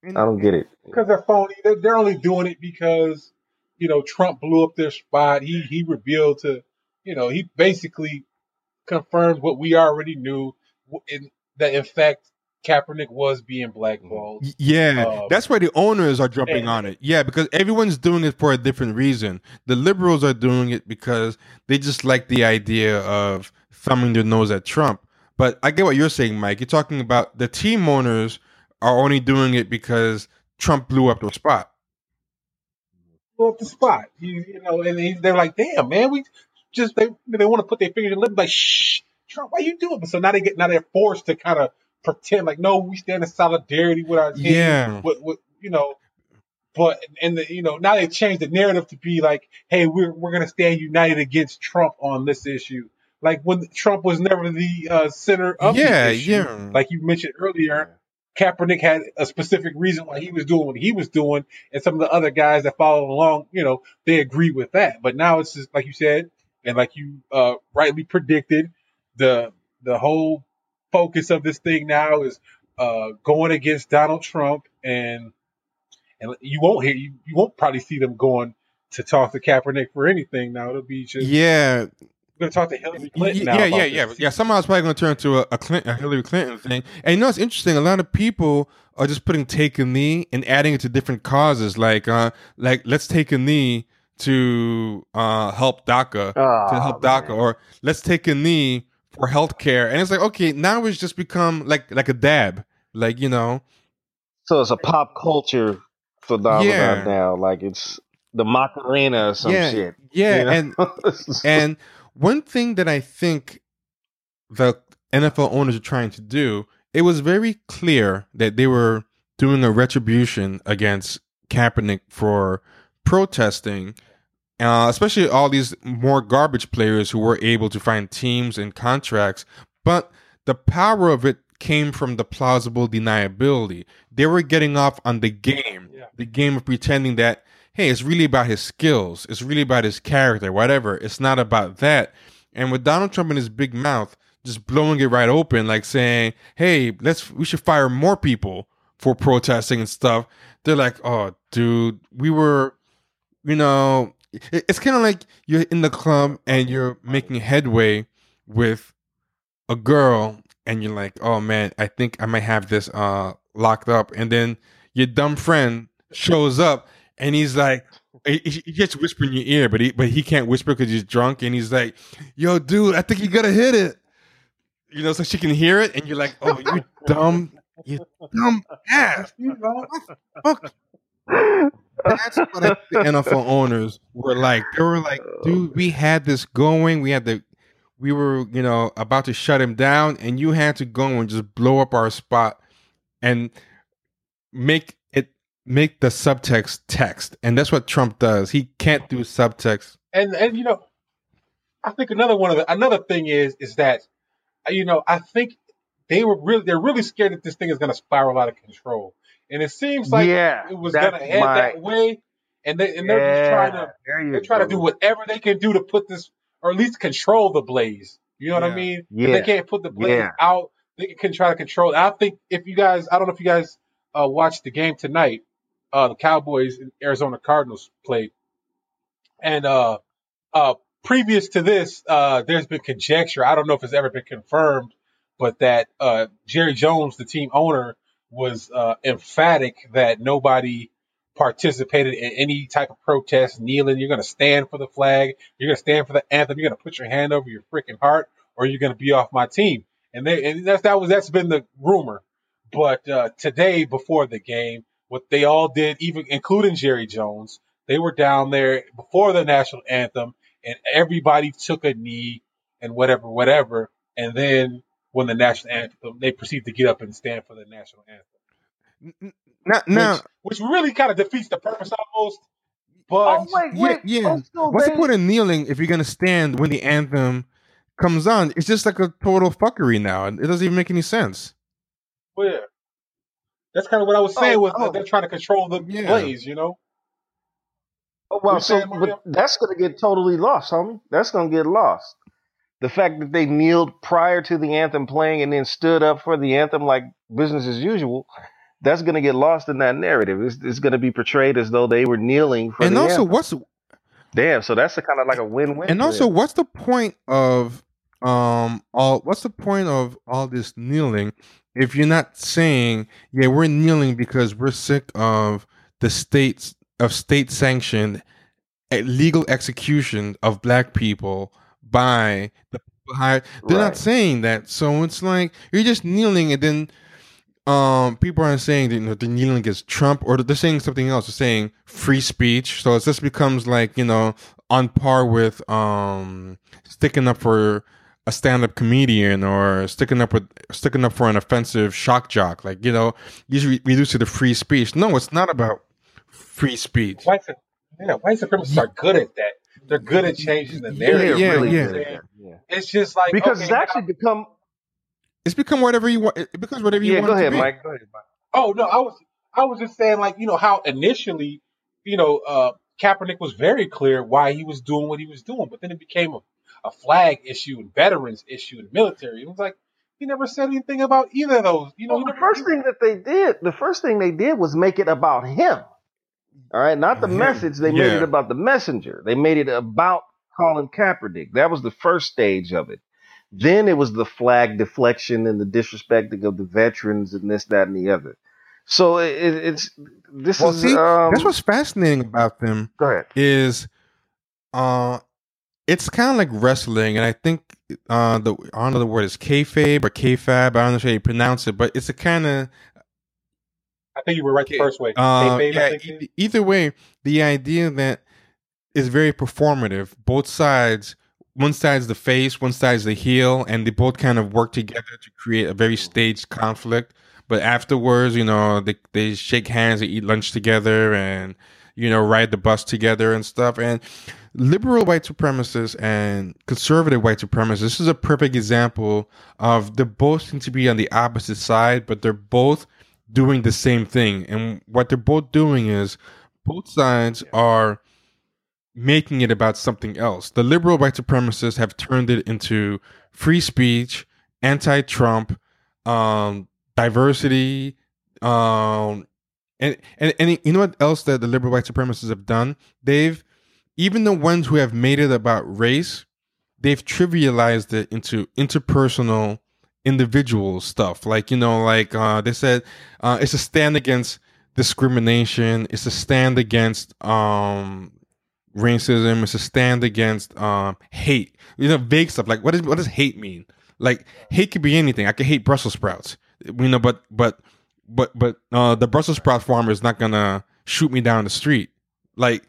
I don't get it. because they're phony. They're, they're only doing it because you know Trump blew up their spot. He he revealed to you know he basically confirmed what we already knew in, that in fact Kaepernick was being blackballed. Yeah, Um, that's why the owners are jumping and- on it. Yeah, because everyone's doing it for a different reason. The liberals are doing it because they just like the idea of thumbing their nose at Trump. But I get what you're saying, Mike. You're talking about the team owners are only doing it because Trump blew up the spot. Blew up the spot. You, you know, and he, they're like, damn man, we just they they want to put their fingers in the lip like shh Trump, why you doing? But so now they get now they're forced to kind of pretend like no, we stand in solidarity with our team. Yeah. with, with you know, but and the, you know now they changed the narrative to be like, hey, we're we're gonna stand united against Trump on this issue. Like when Trump was never the uh, center of Yeah, the issue. yeah. Like you mentioned earlier, Kaepernick had a specific reason why he was doing what he was doing, and some of the other guys that followed along, you know, they agree with that. But now it's just like you said, and like you uh, rightly predicted, the the whole focus of this thing now is uh, going against Donald Trump, and and you won't hear you, you won't probably see them going to talk to Kaepernick for anything. Now it'll be just Yeah, we're going to talk to Hillary Clinton. now yeah, about yeah, yeah, this. yeah. Somehow it's probably going to turn into a, a, Clinton, a Hillary Clinton thing. And you know, it's interesting. A lot of people are just putting "take a knee" and adding it to different causes, like, uh, like let's take a knee to uh, help DACA, to Oh, help DACA, or let's take a knee for healthcare. And it's like, okay, now it's just become like like a dab, like you know, So it's a pop culture phenomenon Yeah. now. Like it's the Macarena or some yeah, shit. yeah, you know? and And one thing that I think the NFL owners are trying to do, it was very clear that they were doing a retribution against Kaepernick for protesting, uh, especially all these more garbage players who were able to find teams and contracts. But the power of it came from the plausible deniability. They were getting off on the game, Yeah. the game of pretending that hey, it's really about his skills. It's really about his character, whatever. It's not about that. And with Donald Trump in his big mouth, just blowing it right open, like saying, hey, let's, we should fire more people for protesting and stuff. They're like, oh, dude, we were, you know, it's kind of like you're in the club and you're making headway with a girl and you're like, oh man, I think I might have this uh locked up. And then your dumb friend shows up and he's like, he, he gets whisper in your ear, but he but he can't whisper because he's drunk. And he's like, "Yo, dude, I think you gotta hit it." You know, so she can hear it, and you're like, "Oh, you dumb, you dumb ass." You know, Fuck. That's what I the NFL owners were like. They were like, "Dude, we had this going. We had the, we were, you know, about to shut him down, and you had to go and just blow up our spot and make it make the subtext text." And that's what Trump does. He can't do subtext. and and you know, I think another one of the another thing is is that you know I think they were really they're really scared that this thing is going to spiral out of control, and it seems like yeah, it was going to that's head my- that way, and they and they're just trying to they're trying to do whatever they can do to put this or at least control the blaze. You know what I mean? Yeah. If they can't put the blaze Yeah. out, they can try to control. it. I think if you guys, I don't know if you guys uh, watched the game tonight, uh, the Cowboys and Arizona Cardinals played, and uh, uh, previous to this, uh, there's been conjecture. I don't know if it's ever been confirmed, but that uh, Jerry Jones, the team owner, was uh, emphatic that nobody participated in any type of protest, kneeling. You're going to stand for the flag. You're going to stand for the anthem. You're going to put your hand over your freaking heart, or you're going to be off my team. And they, and that's that was that's been the rumor. But uh, today, before the game, what they all did, even including Jerry Jones, they were down there before the national anthem, and everybody took a knee and whatever, whatever. And then when the national anthem, they proceed to get up and stand for the national anthem, Now, now which, which really kind of defeats the purpose almost. But Oh wait, yeah, wait. yeah. Oh, so What's the point of kneeling if you're gonna stand when the anthem comes on, it's just like a total fuckery now. and It doesn't even make any sense. Well, yeah. That's kind of what I was saying. Oh, was oh. that they're trying to control the Yeah. blaze, you know? Oh, well, so saying, but that's going to get totally lost, homie. That's going to get lost. The fact that they kneeled prior to the anthem playing and then stood up for the anthem like business as usual, that's going to get lost in that narrative. It's, it's going to be portrayed as though they were kneeling for and the also, anthem. what's Damn, so that's a kind of like a win-win. and also them. what's the point of um all what's the point of all this kneeling if you're not saying yeah we're kneeling because we're sick of the states of state sanctioned eh, legal execution of black people by the people hired they're Right. not saying that so it's like you're just kneeling and then um people aren't saying that you know, they're kneeling against Trump or they're saying something else. They're saying free speech. So it just becomes like, you know, on par with um sticking up for a stand up comedian or sticking up with sticking up for an offensive shock jock. Like, you know, usually reduce it to free speech. No, it's not about free speech. White, yeah, white supremacists are good at that. They're good at changing the They're narrative. yeah, really yeah. good at that, yeah. It's just like Because okay, it's actually become. It's become whatever you want it becomes whatever you Yeah, want go it to ahead, be. Mike. Go ahead, Mike. Oh no, I was I was just saying like you know how initially you know uh, Kaepernick was very clear why he was doing what he was doing, but then it became a, a flag issue and veterans issue and military. It was like he never said anything about either of those. You know, Well, the first thing that they did, the first thing they did was make it about him. All right, not the Him. message. They made Yeah. it about the messenger. They made it about Colin Kaepernick. That was the first stage of it. Then it was the flag deflection and the disrespecting of the veterans and this, that, and the other. So it, it- it's this Well, is see, um, that's what's fascinating about them go ahead. is uh it's kind of like wrestling and i think uh the i don't know the word is kayfabe or kayfab i don't know how you pronounce it but it's a kind of I think you were right the first way. Um, I yeah, e- either way the idea that is very performative. Both sides one side's the face one side's the heel and they both kind of work together to create a very mm-hmm. staged conflict. But afterwards you know they, they shake hands they eat lunch together and you know ride the bus together and stuff. And liberal white supremacists and conservative white supremacists this is a perfect example of they both seem to be on the opposite side but they're both doing the same thing and what they're both doing is both sides are making it about something else. The liberal white supremacists have turned it into free speech, anti-Trump, um, diversity, um, and, and and you know what else that the liberal white supremacists have done? They've even the ones who have made it about race, they've trivialized it into interpersonal individual stuff. Like you know, like uh, they said, uh, it's a stand against discrimination. It's a stand against um racism. It's a stand against um hate. You know, vague stuff like what is what does hate mean? Like hate could be anything. I could hate Brussels sprouts. You know, but but but but uh the Brussels sprout farmer is not gonna shoot me down the street. Like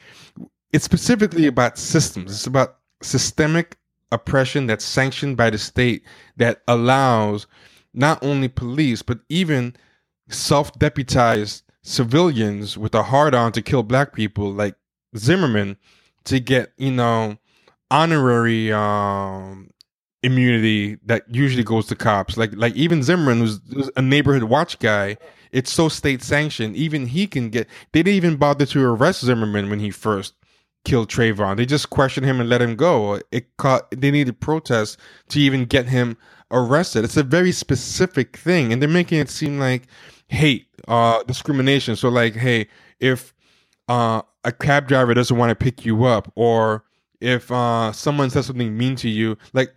it's specifically about systems. It's about systemic oppression that's sanctioned by the state that allows not only police but even self-deputized civilians with a hard on to kill black people like Zimmerman to get, you know, honorary um immunity that usually goes to cops. Like like even Zimmerman who's, who's a neighborhood watch guy, it's so state sanctioned. Even he can get they didn't even bother to arrest Zimmerman when he first killed Trayvon. They just questioned him and let him go. It caught they needed protests to even get him arrested. It's a very specific thing. And they're making it seem like hate, uh discrimination. So like, hey, if uh, a cab driver doesn't want to pick you up, or if uh, someone says something mean to you, like,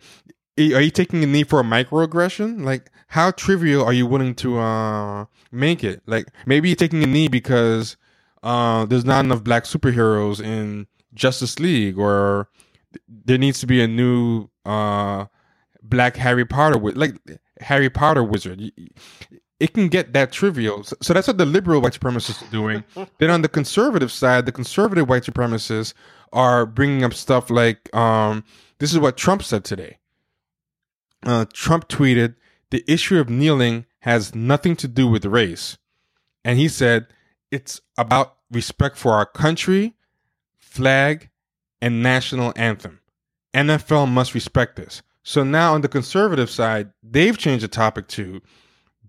are you taking a knee for a microaggression? Like, how trivial are you willing to uh, make it? Like, maybe you're taking a knee because uh, there's not enough black superheroes in Justice League, or there needs to be a new uh, black Harry Potter, wi- like Harry Potter wizard. It can get that trivial. So, so that's what the liberal white supremacists are doing. Then on the conservative side, the conservative white supremacists are bringing up stuff like, um, this is what Trump said today. Uh, Trump tweeted, the issue of kneeling has nothing to do with race. And he said, it's about respect for our country, flag, and national anthem. NFL must respect this. So now on the conservative side, they've changed the topic to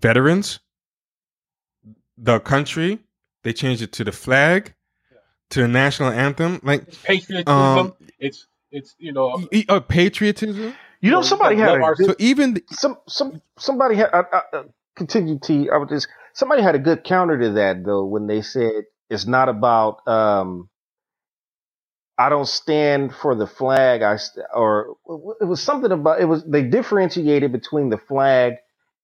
veterans, the country. They changed it to the flag, to the national anthem. Like It's patriotism. Um, it's it's you know uh, patriotism. You know, somebody had a good, So even the, some some somebody had I, I, uh, continue T. I would just somebody had a good counter to that though when they said it's not about um I don't stand for the flag. I st- or it was something about it was they differentiated between the flag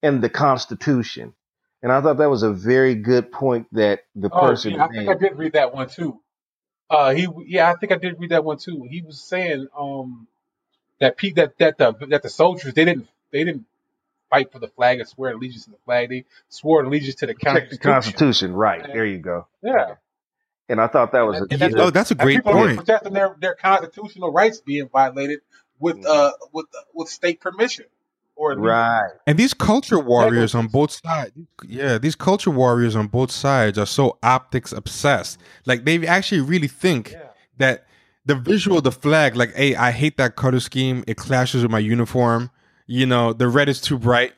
and the Constitution, and I thought that was a very good point that the Oh, person yeah, I think I did read that one too. Uh, he, yeah, I think I did read that one too. He was saying, um, that pe- that that the that the soldiers they didn't they didn't fight for the flag or swear allegiance to the flag. They swore allegiance to the Protect the Constitution. Constitution, right? There you go. Yeah, And I thought that was a And that's oh, that's a and great people are point. protecting their their constitutional rights being violated with uh with with state permission or Right. And these culture warriors on both sides, yeah, these culture warriors on both sides are so optics obsessed. Like they actually really think Yeah. that the visual of the flag, like, hey, I hate that color scheme. It clashes with my uniform. You know, the red is too bright.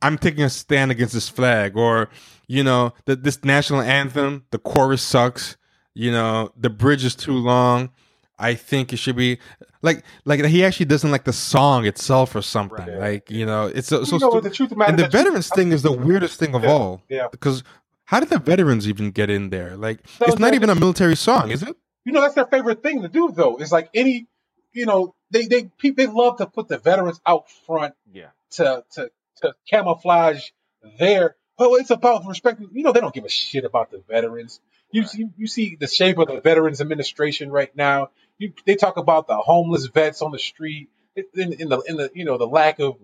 I'm taking a stand against this flag. Or, you know, the, this national anthem, the chorus sucks. You know, the bridge is too long. I think it should be like like he actually doesn't like the song itself or something. Right. Like you know, it's so, so you know what the truth of matter And the is that you- veterans thing is the weirdest thing of Yeah, all. yeah. Because how did the veterans even get in there? Like So it's not even a military song, is it? you know that's their favorite thing to do though. It's like any you know they they they love to put the veterans out front Yeah. to to to camouflage their. Well, it's about respecting. You know, they don't give a shit about the veterans. You see, you see the shape of the Veterans Administration right now. You, they talk about the homeless vets on the street, in, in the in the you know the lack of.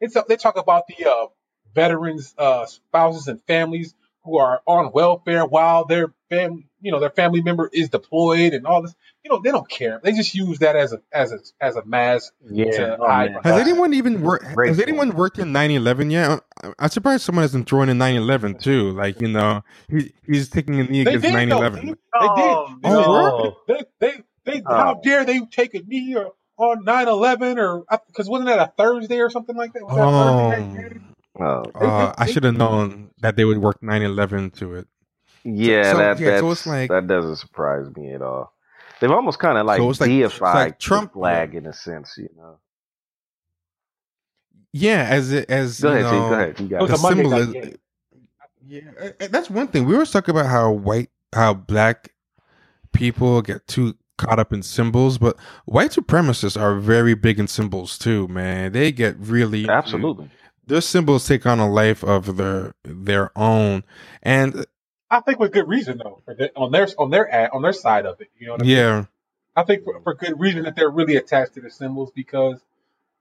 It's they talk about the uh, veterans, uh, spouses and families who are on welfare while their family, you know, their family member is deployed and all this. You know, they don't care. They just use that as a as a as a mask Yeah. to Oh, hide. Has anyone even worked? Has anyone worked in 9/11 yet? I- I'm surprised someone hasn't thrown in 9/11 too. Like you know, he he's taking a knee They against did, 9/11. They, they Oh, did. They, no. they, they, they, how Oh. dare they take a knee or, on 9-11 or, because wasn't that a Thursday or something like that? Was that Oh, Thursday night game? Oh. uh, I they- should have known that they would work 9/11 to it. Yeah, so- that yeah, so that's, it's like- that doesn't surprise me at all. They've almost kind of like So it's like- deified like the Trump- flag in a sense, you know. Yeah, as it as Go you ahead, T, know, go ahead. You got was it. a Monday night symbolism- game. Yeah, uh, uh, that's one thing. We always talk about how white, how black people get too caught up in symbols, but white supremacists are very big in symbols too, man. They get really Absolutely. Their symbols take on a life of their their own, and I think with good reason though, for the, on their on their ad, on their side of it. You know what I mean? yeah, I think for, for good reason that they're really attached to the symbols because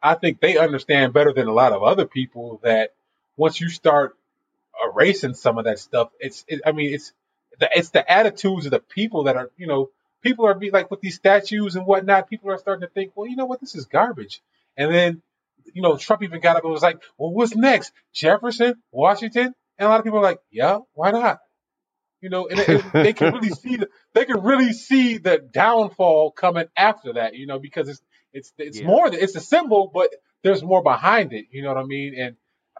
I think they understand better than a lot of other people that once you start erasing some of that stuff, it's it, I mean it's the it's the attitudes of the people that are you know people are be like with these statues and whatnot. People are starting to think, well, you know what, this is garbage, and then you know Trump even got up and was like, well, what's next? Jefferson, Washington, and a lot of people are like, yeah, why not? You know, and, and they can really see the, they can really see the downfall coming after that. You know, because it's it's it's Yeah. more than it's a symbol, but there's more behind it. You know what I mean? And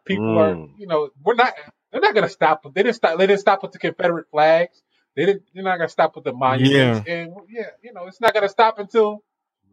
people are, Mm. you know, we're not they're not gonna stop. They didn't stop. They didn't stop with the Confederate flags. They didn't. They're not gonna stop with the monuments. Yeah. And yeah, you know, it's not gonna stop until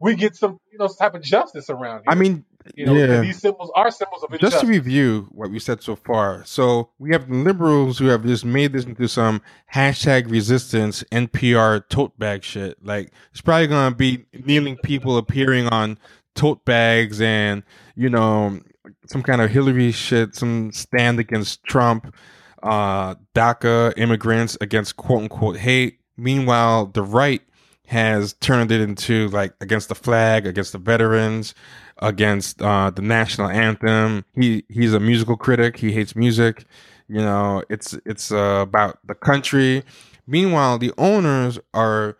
we get some, you know, some type of justice around here. I mean, you know, yeah. these symbols are symbols of Just to review what we said so far. So we have liberals who have just made this into some hashtag resistance NPR tote bag shit. Like it's probably gonna be kneeling people appearing on tote bags and you know some kind of Hillary shit, some stand against Trump, uh, DACA immigrants against quote unquote hate. Meanwhile, the right has turned it into like against the flag, against the veterans, against uh, the national anthem. He he's a musical critic. He hates music. You know, it's it's uh, about the country. Meanwhile, the owners are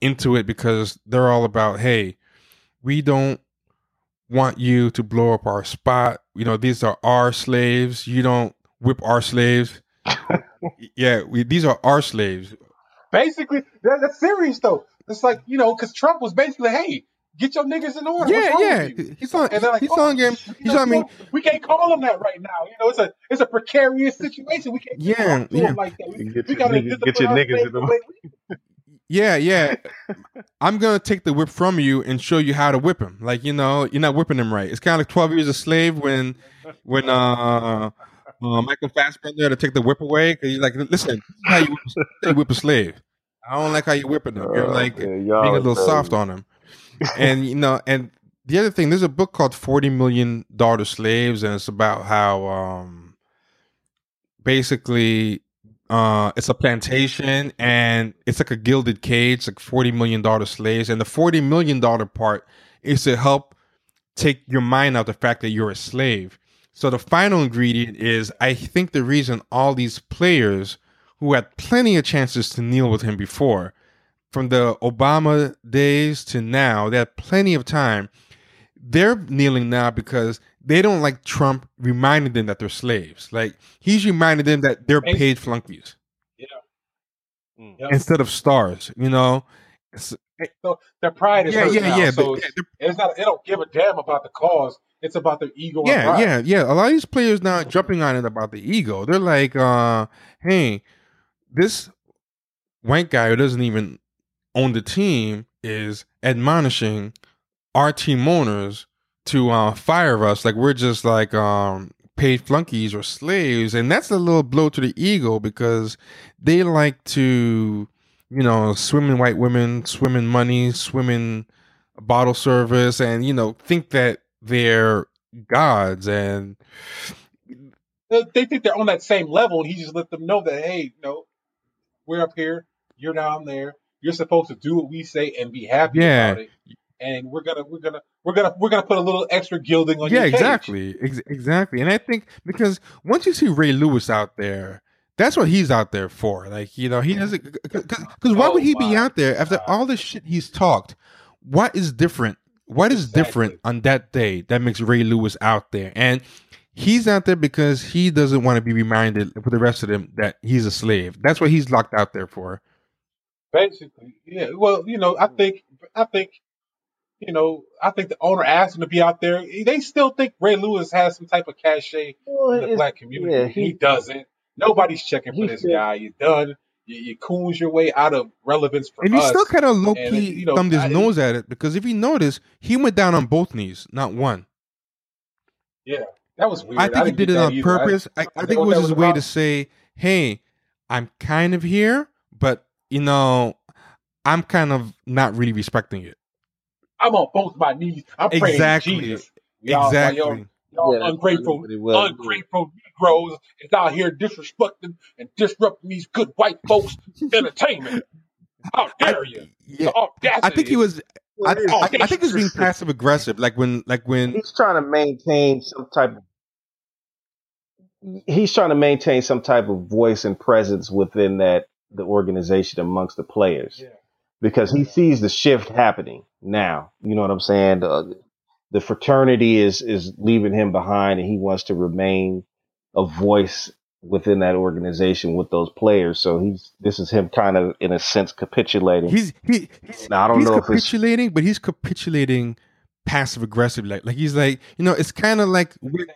into it because they're all about, hey, we don't want you to blow up our spot. You know, these are our slaves. You don't whip our slaves. yeah, we, these are our slaves. basically that, that's serious though. It's like you know, because Trump was basically, hey, get your niggas in order. Yeah, yeah. with you? He's telling, And they're like, he's oh, telling him, you he's know, telling me, we can't call him that right now. You know, it's a it's a precarious situation. We can't Yeah, talk yeah. like that. We, Get we your gotta niggas- get your niggas in the order. way yeah, yeah. I'm gonna take the whip from you and show you how to whip him. Like you know, you're not whipping him right. It's kind of like Twelve Years a Slave when when uh, uh Michael Fassbender had to take the whip away because he's like, listen, this is how you whip, this is how you whip a slave. I don't like how you whipping him. You're Oh, like man, being a little crazy. soft on him. And you know, and the other thing, there's a book called Forty Million Dollar Slaves, and it's about how um basically uh it's a plantation and it's like a gilded cage, like forty million dollar slaves, and the forty million dollar part is to help take your mind out the fact that you're a slave. So the final ingredient is I think the reason all these players who had plenty of chances to kneel with him before from the Obama days to now, they had plenty of time. They're kneeling now because they don't like Trump reminding them that they're slaves. Like he's reminding them that they're paid flunkies Mm. Instead of stars. You know, It's- So their pride is yeah, hurt yeah, now. yeah. So but- it's, it's not. They don't give a damn about the cause. It's about their ego. yeah, pride. yeah, yeah. A lot of these players now are jumping on it about the ego. They're like, uh, hey, this white guy who doesn't even own the team is admonishing our team owners to uh, fire us like we're just like um, paid flunkies or slaves. And that's a little blow to the ego because they like to, you know, swim in white women, swim in money, swim in bottle service, and, you know, think that they're gods. And They, they think they're on that same level, and he just let them know that hey, no, we're up here, you're down there. You're supposed to do what we say and be happy Yeah. about it. And we're gonna, we're gonna, we're gonna, we're gonna put a little extra gilding on yeah, exactly, Ex- exactly. And I think because once you see Ray Lewis out there, that's what he's out there for. Like you know, he mm-hmm. doesn't because why Oh would he be out there after God. all the shit he's talked? What is different? What is different on that day that makes Ray Lewis out there? And he's out there because he doesn't want to be reminded for the rest of them that he's a slave. That's what he's locked out there for. Basically, yeah. Well, you know, I think, I think, you know, I think the owner asked him to be out there. They still think Ray Lewis has some type of cachet Well, in the black community. yeah, he, he- doesn't. Nobody's checking for this said- guy. You're done. You, you coons your way out of relevance for And he us. still kind of low And, key uh, you know, thumbed his I- nose at it because if you notice, he went down on both knees, not one. yeah, that was weird. I think he didn't did get it on either. Purpose. I, I, I think it was his that way was to say, "Hey, I'm kind of here, but you know, I'm kind of not really respecting it." I'm on both my knees. I'm praying Exactly. to Jesus. Y'all, exactly. Y'all, y'all Yeah, ungrateful, what it was. ungrateful Negroes is out here disrespecting and disrupting these good white folks' entertainment. How dare you? Yeah, I think he was. I, I, I think he's being passive aggressive, like when, like when. he's trying to maintain some type of he's trying to maintain some type of voice and presence within that the organization amongst the players Yeah. because he sees the shift happening now you know what i'm saying the, the fraternity is is leaving him behind and he wants to remain a voice within that organization with those players so he's this is him kind of in a sense capitulating He's he. He's, Now, I don't he's know if it's- capitulating, but he's capitulating passive aggressive. Like, like he's like, you know, it's kind of like, under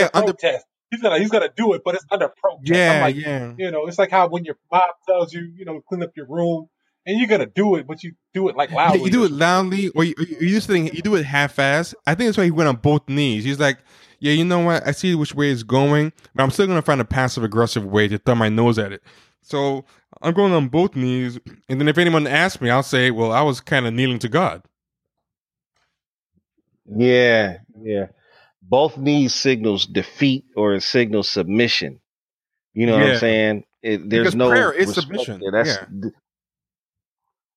Yeah, under- protest. He's gonna he's gonna do it, but it's under protest. I'm yeah, like, yeah. you know, it's like how when your mom tells you, you know, clean up your room, and you're gonna do it, but you do it like Yeah, loudly. you do it loudly, or you, you just think you do it half-ass. I think that's why he went on both knees. He's like, "Yeah, you know what? I see which way it's going, but I'm still gonna find a passive-aggressive way to thumb my nose at it." So I'm going on both knees, and then if anyone asks me, I'll say, "Well, I was kind of kneeling to God." Yeah, yeah. Both knees signals defeat or it signals submission. You know what I'm saying? It, there's Because no prayer is submission. there. That's Yeah. th-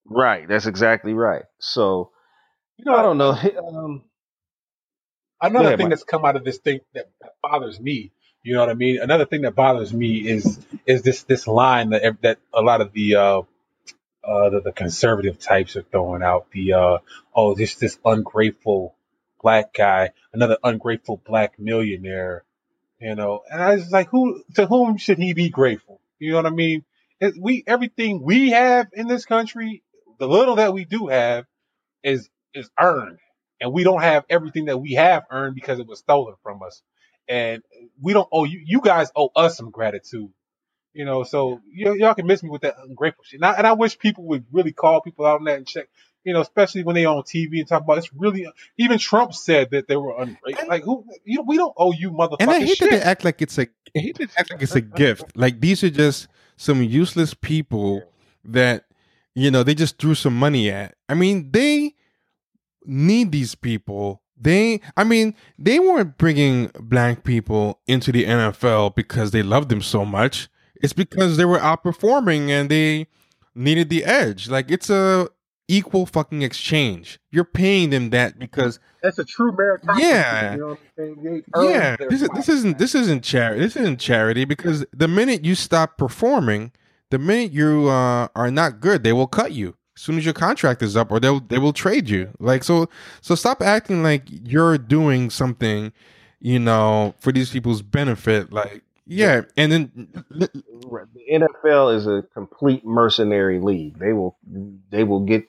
right. That's exactly right. So You know, I don't know. Um, Another ahead, thing Mike. that's come out of this thing that that bothers me, you know what I mean? Another thing that bothers me is is this this line that that a lot of the uh uh the, the conservative types are throwing out the uh oh this this ungrateful black guy, another ungrateful black millionaire, you know. And I was like who to whom should he be grateful? You know what I mean? We everything we have in this country, the little that we do have is is earned, and we don't have everything that we have earned because it was stolen from us, and we don't owe you. You guys owe us some gratitude. You know, so y- y'all can miss me with that ungrateful shit. And I, and I wish people would really call people out on that and check. You know, especially when they on TV and talk about it's really. Even Trump said that they were ungrateful. Like who? You know, we don't owe you motherfucking And I hate shit. that they act like it's a I hate that they act like it's a gift. Like these are just some useless people that you know they just threw some money at. I mean, they need these people. They, I mean, they weren't bringing black people into the NFL because they loved them so much. It's because they were outperforming and they needed the edge. Like it's a equal fucking exchange. You're paying them that because That's a true meritocracy. Yeah. You know what I'm saying? They earned yeah, this is, this isn't this isn't charity. This isn't charity because the minute you stop performing, the minute you uh, are not good, they will cut you as soon as your contract is up, or they'll they will trade you. Like so, so stop acting like you're doing something, you know, for these people's benefit. Like yeah, and then The NFL is a complete mercenary league. They will they will get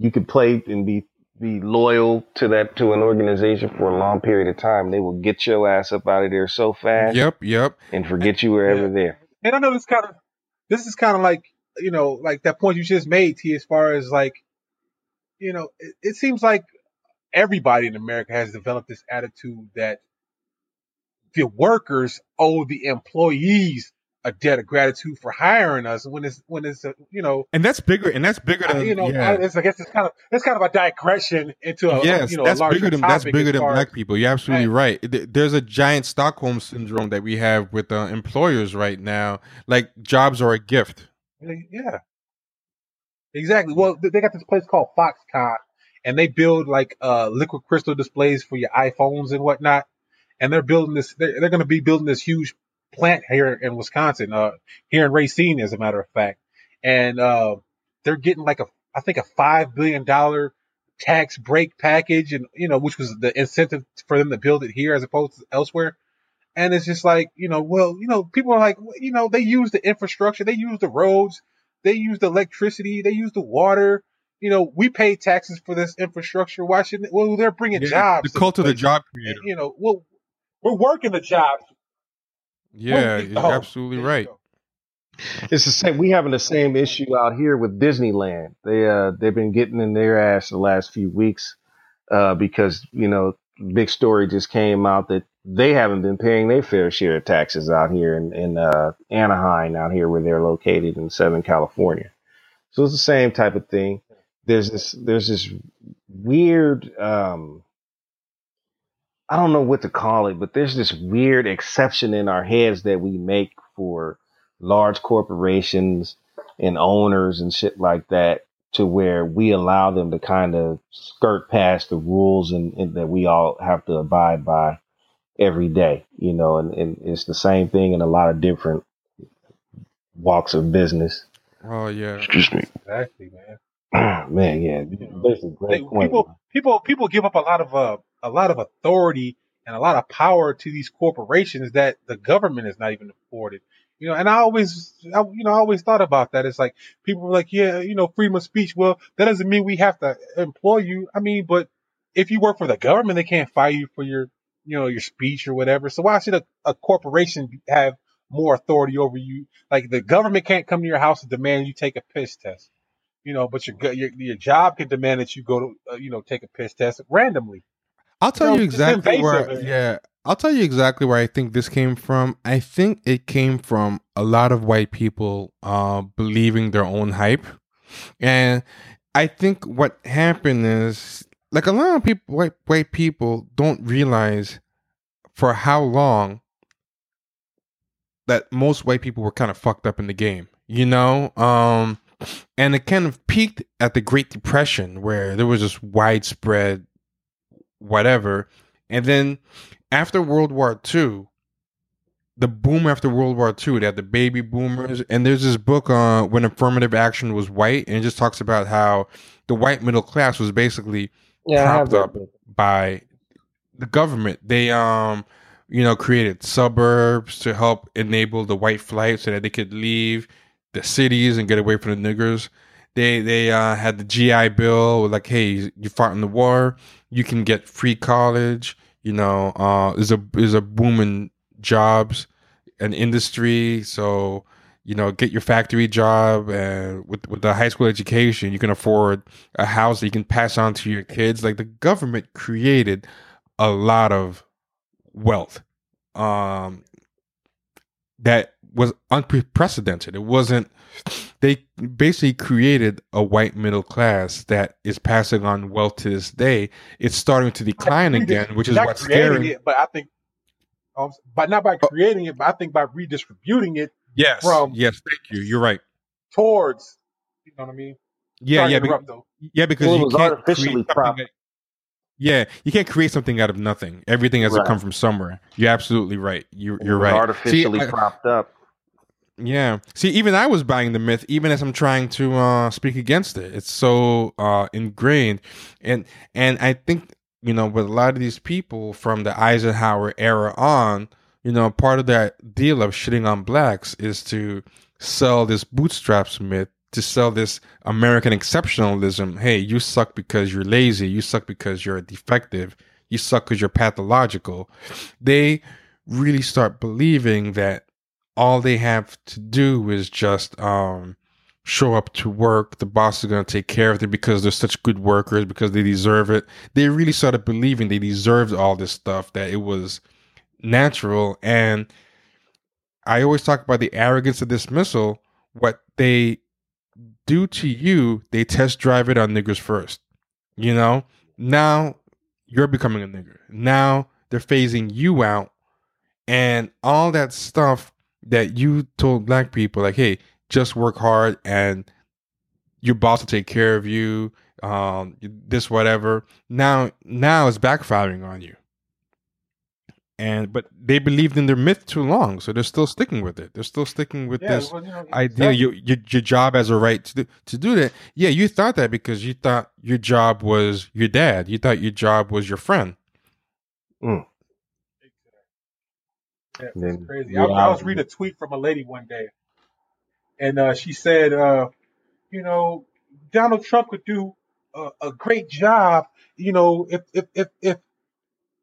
you could play and be be loyal to that to an organization for a long period of time. They will get your ass up out of there so fast yep, yep. and forget you were ever Yeah. there. And I know this kind of this is kind of like you know like that point you just made T as far as like you know it, it seems like everybody in America has developed this attitude that the workers owe the employees a debt of gratitude for hiring us when it's when it's a, you know And that's bigger. And that's bigger than you know yeah. I, it's, I guess it's kind of it's kind of a digression into a yes, you know that's a bigger than that's bigger than black people. You're absolutely Right. right. There's a giant Stockholm syndrome that we have with uh, employers right now. Like jobs are a gift. Yeah. Exactly. Well, they got this place called Foxconn, and they build like uh, liquid crystal displays for your iPhones and whatnot. And they're building this. They're, they're going to be building this huge plant here in Wisconsin, uh, here in Racine, as a matter of fact. And uh, they're getting like a, I think a five billion dollar tax break package, and you know, which was the incentive for them to build it here as opposed to elsewhere. And it's just like, you know, well, you know, people are like, you know, they use the infrastructure, they use the roads, they use the electricity, they use the water. You know, we pay taxes for this infrastructure. Why shouldn't? Well, they're bringing Yeah, jobs. The cult of the job creator. You know, well, we're working the jobs. Yeah, you're oh, absolutely you right. go. It's the same. We having the same issue out here with Disneyland. They uh they've been getting in their ass the last few weeks uh because you know big story just came out that they haven't been paying their fair share of taxes out here in in uh, Anaheim out here where they're located in Southern California. So it's the same type of thing. There's this there's this weird um I don't know what to call it, but there's this weird exception in our heads that we make for large corporations and owners and shit like that to where we allow them to kind of skirt past the rules and, and that we all have to abide by every day, you know, and, and it's the same thing in a lot of different walks of business. Oh yeah. Excuse me. Exactly, man. Man, yeah, that's a They, great point. people, people, people give up a lot of uh, a lot of authority and a lot of power to these corporations that the government is not even afforded. You know, and I always, I, you know, I always thought about that. It's like people were like, yeah, you know, freedom of speech. Well, that doesn't mean we have to employ you. I mean, but if you work for the government, they can't fire you for your, you know, your speech or whatever. So why should a, a corporation have more authority over you? Like the government can't come to your house and demand you take a piss test. You know, but your your, your job can demand that you go to, uh, you know, take a piss test randomly. I'll tell you exactly where. Yeah, I'll tell you exactly where I think this came from. I think it came from a lot of white people uh, believing their own hype, and I think what happened is like a lot of people, white white people, don't realize for how long that most white people were kind of fucked up in the game. You know, um, and it kind of peaked at the Great Depression, where there was this widespread whatever. And then after World War II, the boom after World War II, they had the baby boomers. And there's this book on when affirmative action was white, and it just talks about how the white middle class was basically yeah, propped up book. by the government. They um you know created suburbs to help enable the white flight so that they could leave the cities and get away from the niggers. They they uh, had the GI Bill, like, hey, you fought in the war, you can get free college. You know, uh, there's a there's a booming jobs and industry, so you know, get your factory job and with with the high school education, you can afford a house that you can pass on to your kids. Like the government created a lot of wealth um, that was unprecedented. It wasn't. They basically created a white middle class that is passing on wealth to this day. It's starting to decline again, which is not what's creating scary. it, but I think, um, but not by creating it, but I think by redistributing it Yes, from- yes, thank you. You're right. towards, you know what I mean? Yeah, Sorry yeah, be- though. yeah, because Well, you can't artificially create something propped. that- yeah, you can't create something out of nothing. Everything has to come from somewhere. You're absolutely right. You're you're right. Artificially See, I- propped up. Yeah. See, even I was buying the myth, even as I'm trying to uh, speak against it. It's so uh, ingrained, and and I think you know with a lot of these people from the Eisenhower era on, you know, part of that deal of shitting on blacks is to sell this bootstraps myth, to sell this American exceptionalism. Hey, you suck because you're lazy. You suck because you're defective. You suck because you're pathological. They really start believing that all they have to do is just um, show up to work. The boss is going to take care of them because they're such good workers, because they deserve it. They really started believing they deserved all this stuff, that it was natural. And I always talk about the arrogance of dismissal. What they do to you, they test drive it on niggers first. You know, now you're becoming a nigger. Now they're phasing you out and all that stuff that you told black people like hey just work hard and your boss will take care of you um this whatever. Now now it's backfiring on you. And but they believed in their myth too long so they're still sticking with it. They're still sticking with Yeah, this well, you know, idea that's- your, your your job has a right to do, to do that. Yeah you thought that because you thought your job was your dad. You thought your job was your friend. Yeah, Then it's crazy. I, I was reading a tweet from a lady one day, and uh, she said, uh, you know, Donald Trump could do a, a great job, you know, if if if, if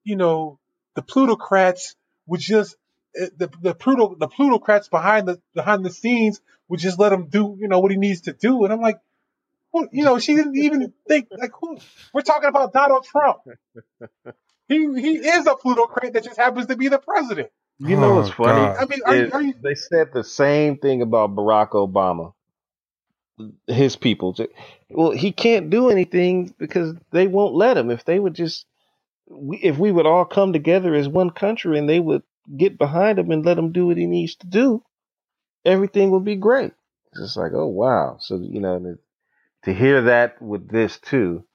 you know the plutocrats would just eh, the the Pluto the plutocrats behind the behind the scenes would just let him do you know what he needs to do, and I'm like. Who, you know, she didn't even think like who. We're talking about Donald Trump. He he is a plutocrat that just happens to be the president. You know what's Oh, funny? God. I mean, are, you- It- are you they said the same thing about Barack Obama. His people. Well, he can't do anything because they won't let him. If they would just, we- if we would all come together as one country and they would get behind him and let him do what he needs to do, everything would be great. It's just like, oh wow. So you know, to, to hear that with this too,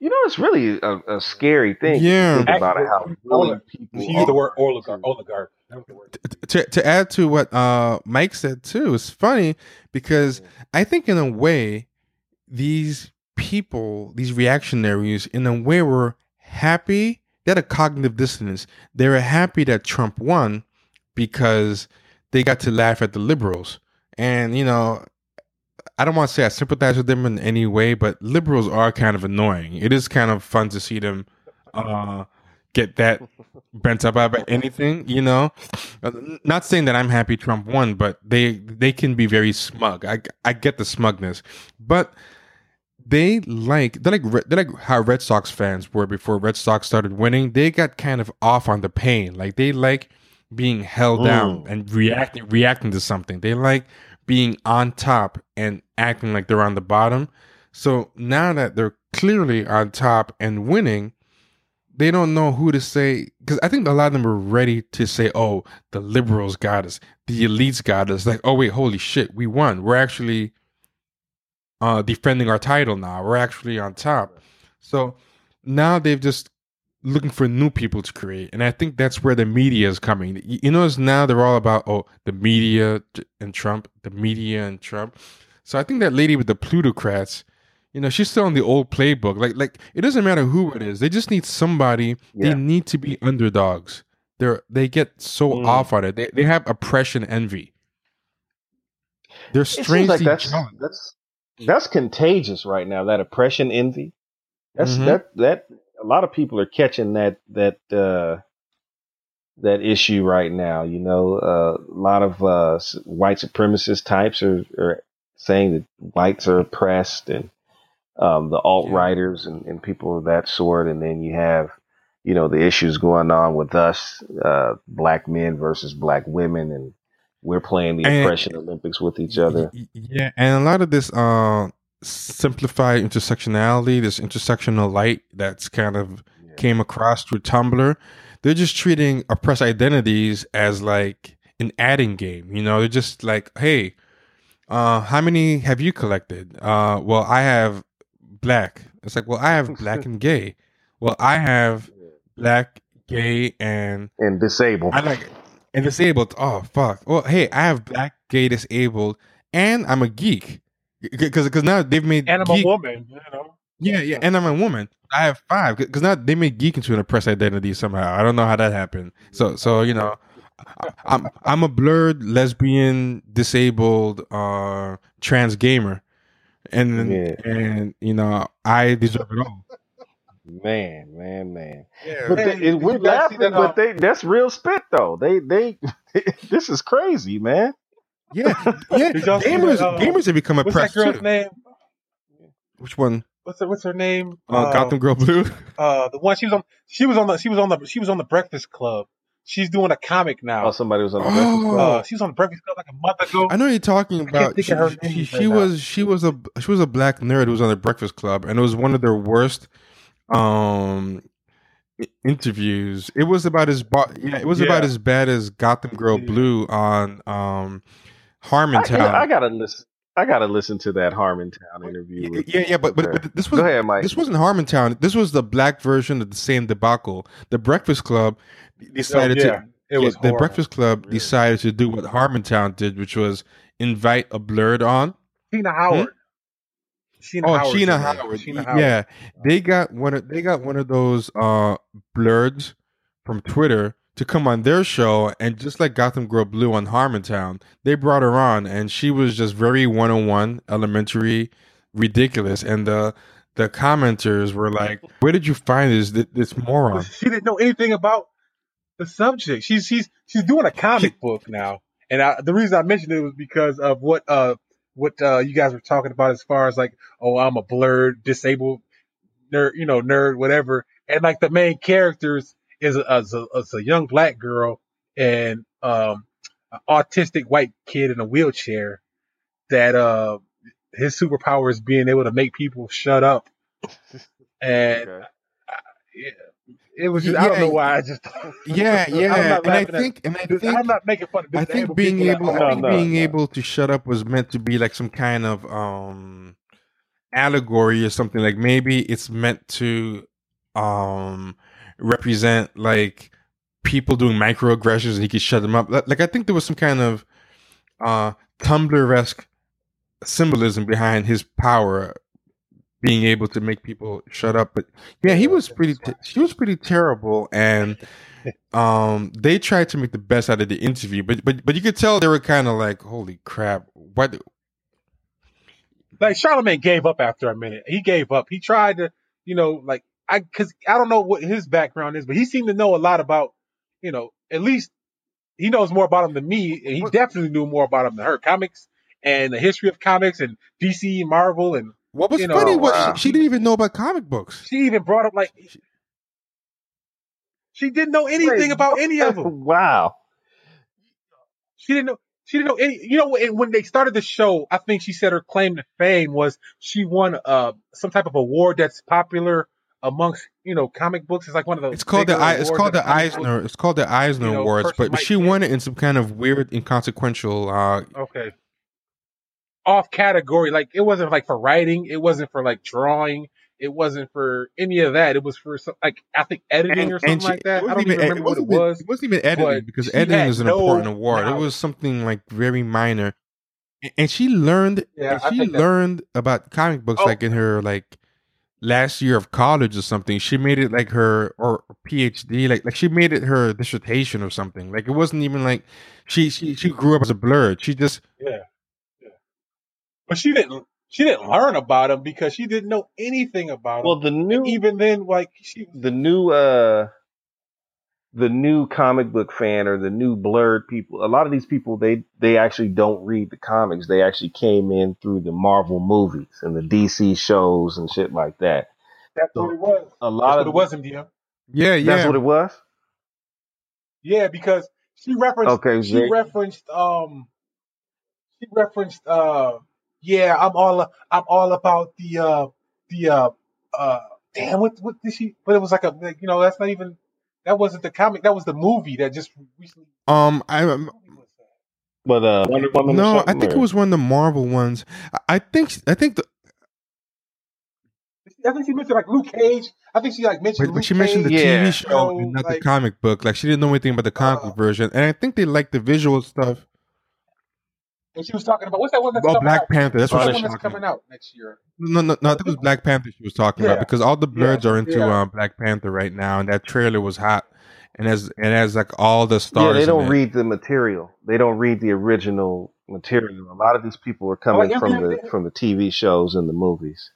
you know, it's really a, a scary thing. to Yeah. think about how really people. She used the word oligarch. Oligarch. That was the word. to to add to what uh Mike said too, it's funny because I think in a way these people, these reactionaries, in a way were happy. They had a cognitive dissonance. They were happy that Trump won because they got to laugh at the liberals. And you know, I don't want to say I sympathize with them in any way, but liberals are kind of annoying. It is kind of fun to see them uh, get that bent up about anything, you know. Uh, Not saying that I'm happy Trump won, but they they can be very smug. I I get the smugness, but they like they're like they're like how Red Sox fans were before Red Sox started winning. They got kind of off on the pain. Like they like being held down and reacting reacting to something. They like being on top and acting like they're on the bottom. So now that they're clearly on top and winning, they don't know who to say because I think a lot of them are ready to say, "Oh, the liberals got us, the elites got us." Like, "Oh wait, holy shit, we won. We're actually uh, defending our title now. We're actually on top." So now they've just looking for new people to create, and I think that's where the media is coming. You notice now they're all about oh the media and Trump, the media and Trump. So I think that lady with the plutocrats, you know, she's still in the old playbook. Like like it doesn't matter who it is. They just need somebody. Yeah. They need to be underdogs. They're they get so Mm. off on it. They they have oppression envy. They're strangely like that's that's that's contagious right now. That oppression, envy. That's Mhm. that that a lot of people are catching that that uh, that issue right now. You know, uh, a lot of uh, white supremacist types are, are saying that whites are oppressed, and um, the alt righters and, and people of that sort. And then you have, you know, the issues going on with us, uh, black men versus black women, and we're playing the And- oppression Olympics with each other. Yeah, and a lot of this uh simplified intersectionality, this intersectional light that's kind of came across through Tumblr, they're just treating oppressed identities as like an adding game. You know, they're just like, hey, uh, how many have you collected? Uh, well, I have black. It's like, well, I have black and gay. Well, I have black, gay, and And disabled. I like and disabled. Oh fuck. Well, hey, I have black, gay, disabled, and I'm a geek because because now they've made And I'm a woman, you know. Yeah, yeah, and I'm a woman. I have five because now they made geek into an oppressed identity somehow. I don't know how that happened. So so you know. I- I'm I'm a blerd lesbian disabled uh trans gamer and Yeah. and you know I deserve it all. Man, man, man. Yeah. But Hey, they, we're you guys see laughing, that, but uh, they that's real spit though. They they this is crazy, man. yeah, yeah. Did y'all see Gamers, that, uh, gamers have become What's that oppressed girl's too. name? Which one? What's her, what's her name? Uh, Gotham Girl Blue. Uh, the one she was on. She was on the. She was on the. She was on the Breakfast Club. She's doing a comic now. Oh, somebody was on the Oh. Breakfast Club. Uh, she was on the Breakfast Club like a month ago. I know you're talking can't about. think She, of her she, name she, right now. was she was a she was a black nerd who was on the Breakfast Club, and it was one of their worst um interviews. It was about as bo- yeah, it was about as bad as Gotham Girl Yeah. Blue on um I, Harmontown. yeah, I gotta listen. I gotta listen to that Harmontown interview. yeah, yeah, yeah, but, but but this was Go ahead, Mike. this wasn't Harmontown. This was the black version of the same debacle. The Breakfast Club decided Oh, yeah, to it was the. Breakfast Club Really? decided to do what Harmontown did, which was invite a blerd on. Sheena Howard. Sheena Oh, Howard's Sheena. Howard. Sheena Howard. Yeah, they got one. Of, they got one of those uh blurs from Twitter to come on their show, and just like Gotham Girl Blue on Harmontown, they brought her on, and she was just very one on one, elementary, ridiculous, and the the commenters were like, "Where did you find this this, moron?" She didn't know anything about the subject. She's she's she's doing a comic book now, and I, the reason I mentioned it was because of what uh what uh you guys were talking about as far as like oh I'm a blerd disabled nerd you know nerd whatever, and like the main characters is a, is a, is a young black girl and um an autistic white kid in a wheelchair that uh his superpower is being able to make people shut up and Okay. yeah, it was just, I don't know why I just Yeah, I'm yeah, not and I laughing at- think, and I think, I'm not making fun of I think being people at able. I think No, being no. able to shut up was meant to be like some kind of um allegory or something. Like maybe it's meant to um represent like people doing microaggressions and he could shut them up. Like I think there was some kind of uh Tumblr esque symbolism behind his power being able to make people shut up but yeah he was pretty te- was pretty terrible and um they tried to make the best out of the interview but but but you could tell they were kind of like holy crap what like Charlemagne gave up after a minute. He gave up. He tried to, you know, like I because I don't know what his background is, but he seemed to know a lot about, you know, at least he knows more about him than me, and he What- definitely knew more about him than her comics and the history of comics and DC Marvel, and what was You know, funny was wow. she, she didn't even know about comic books she even brought up like she didn't know anything Wait, about any of them. wow. She didn't know. She didn't know any. You know, when- when they started the show, I think she said her claim to fame was she won uh some type of award that's popular amongst you know comic books. It's like one of the. it's called the I, it's called the comic books- Eisner it's called the Eisner you know, Awards but she won it in some kind of weird inconsequential uh Okay. Off category, like it wasn't like for writing, it wasn't for like drawing, it wasn't for any of that. It was for some, like I think editing or something she- like that. I don't even remember what it was. It wasn't even editing because editing is an no important award. It was something like very minor, and she learned. Yeah, she learned about comic books Oh. like in her like last year of college or something. She made it like her or PhD, like like she made it her dissertation or something. Like it wasn't even like she she she grew up as a blerd. She just Yeah, yeah. But she didn't. she didn't learn about him because she didn't know anything about him. Well, the new even then, like she the new uh the new comic book fan or the new blerd people a lot of these people they they actually don't read the comics they actually came in through the marvel movies and the dc shows and shit like that that's So, what it was. a That's lot what of it was, MDM. Yeah, yeah that's what it was Yeah, because she referenced okay she Jake. referenced um she referenced uh yeah i'm all i'm all about the uh the uh uh damn what what did she but it was like a like, you know that's not even that wasn't the comic that was the movie that just recently um, I um, what movie was that? but uh wonder woman no, I something, think it was one of the Marvel ones. I- I think I think the, I think she mentioned like Luke Cage. I think she like mentioned but, but she mentioned the Cage. Yeah. TV show and not the comic book. Like she didn't know anything about the comic Uh, version, and I think they liked the visual stuff. And she was talking about what's that one that's Oh, coming Black out? Panther. That's What's what that she one was that's talking coming out next year? No, no, no. I think it was Black Panther she was talking about because all the yeah, are into yeah. um, Black Panther right now, and that trailer was hot, and as and as like all the stars. yeah they don't it. read the material they don't read the original material a lot of these people are coming yeah, from yeah, the yeah. from the tv shows and the movies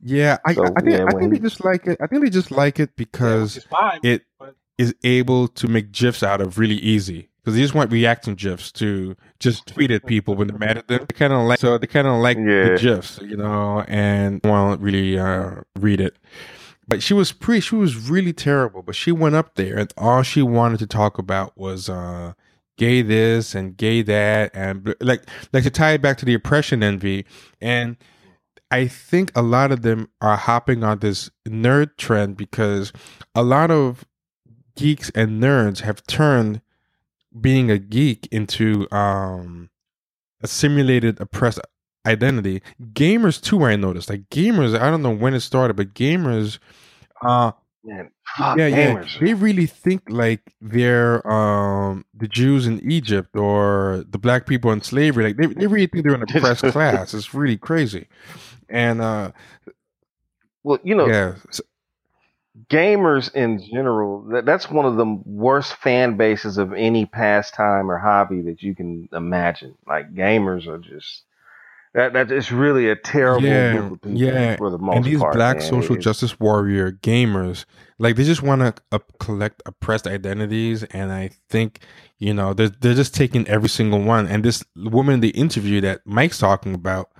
Yeah, I, So, I think yeah, I when think they just like it. I think they just like it because is fine. it but- is able to make gifs out of really easy. Because they just want reaction gifs to just tweet at people when they're mad at them. They kind of like so they kind of like Yeah. the gifs, you know, and won't really uh, read it. But she was pretty. She was really terrible. But she went up there, and all she wanted to talk about was uh, gay this and gay that, and like like to tie it back to the oppression envy. And I think a lot of them are hopping on this nerd trend because a lot of geeks and nerds have turned being a geek into um a simulated oppressed identity. Gamers too, I noticed. Like gamers, I don't know when it started, but gamers uh Man, yeah, yeah. gamers. They really think like they're um the Jews in Egypt or the black people in slavery. Like they they really think they're an oppressed class. It's really crazy. And uh Well, you know, yeah. Gamers in general, that, that's one of the worst fan bases of any pastime or hobby that you can imagine. Like gamers are just that that is really a terrible Yeah, group of people yeah. for the most part. and these part. black man. social justice warrior gamers like they just want to uh, collect oppressed identities and i think you know they're, they're just taking every single one and this woman in the interview that mike's talking about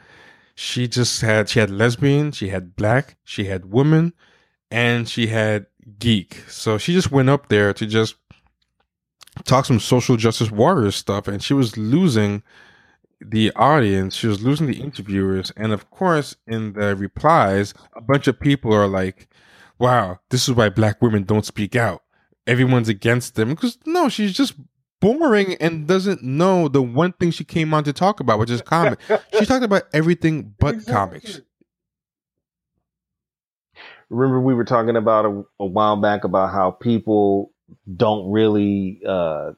she just had she had lesbian she had black she had woman and she had geek so she just went up there to just talk some social justice warrior stuff and she was losing the audience, she was losing the interviewers, and of course, in the replies, a bunch of people are like, "Wow, this is why black women don't speak out. Everyone's against them because no, she's just boring and doesn't know the one thing she came on to talk about, which is comic. she talked about everything but Exactly. comics. Remember, we were talking about a, a while back about how people don't really uh,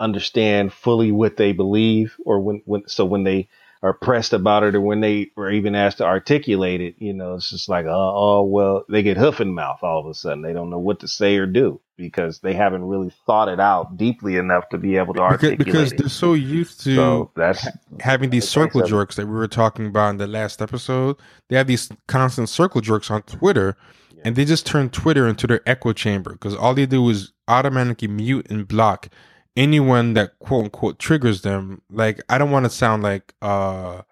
understand fully what they believe, or when, when so when they are pressed about it, or when they are even asked to articulate it, you know, it's just like, oh, oh well, they get hoof and mouth all of a sudden. They don't know what to say or do because they haven't really thought it out deeply enough to be able to Because, articulate because it. they're so used to So that's having these circle jerks that we were talking about in the last episode. They have these constant circle jerks on Twitter, and they just turn Twitter into their echo chamber because all they do is automatically mute and block anyone that quote unquote triggers them. Like I don't want to sound like uh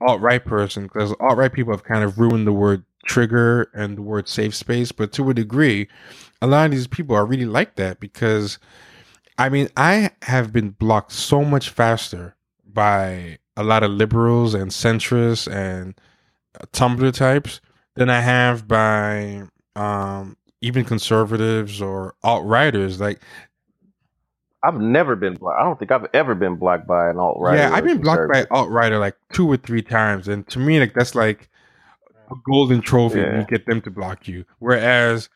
alt right person because alt right people have kind of ruined the word trigger and the word safe space, but to a degree, a lot of these people are really like that because I mean I have been blocked so much faster by a lot of liberals and centrists and uh, Tumblr types than I have by um, even conservatives or alt righters. Like, I've never been blocked. I don't think I've ever been blocked by an alt right. yeah, I've been blocked by alt righter like two or three times, and to me, like that's like a golden trophy Yeah. you get them to block you. Whereas,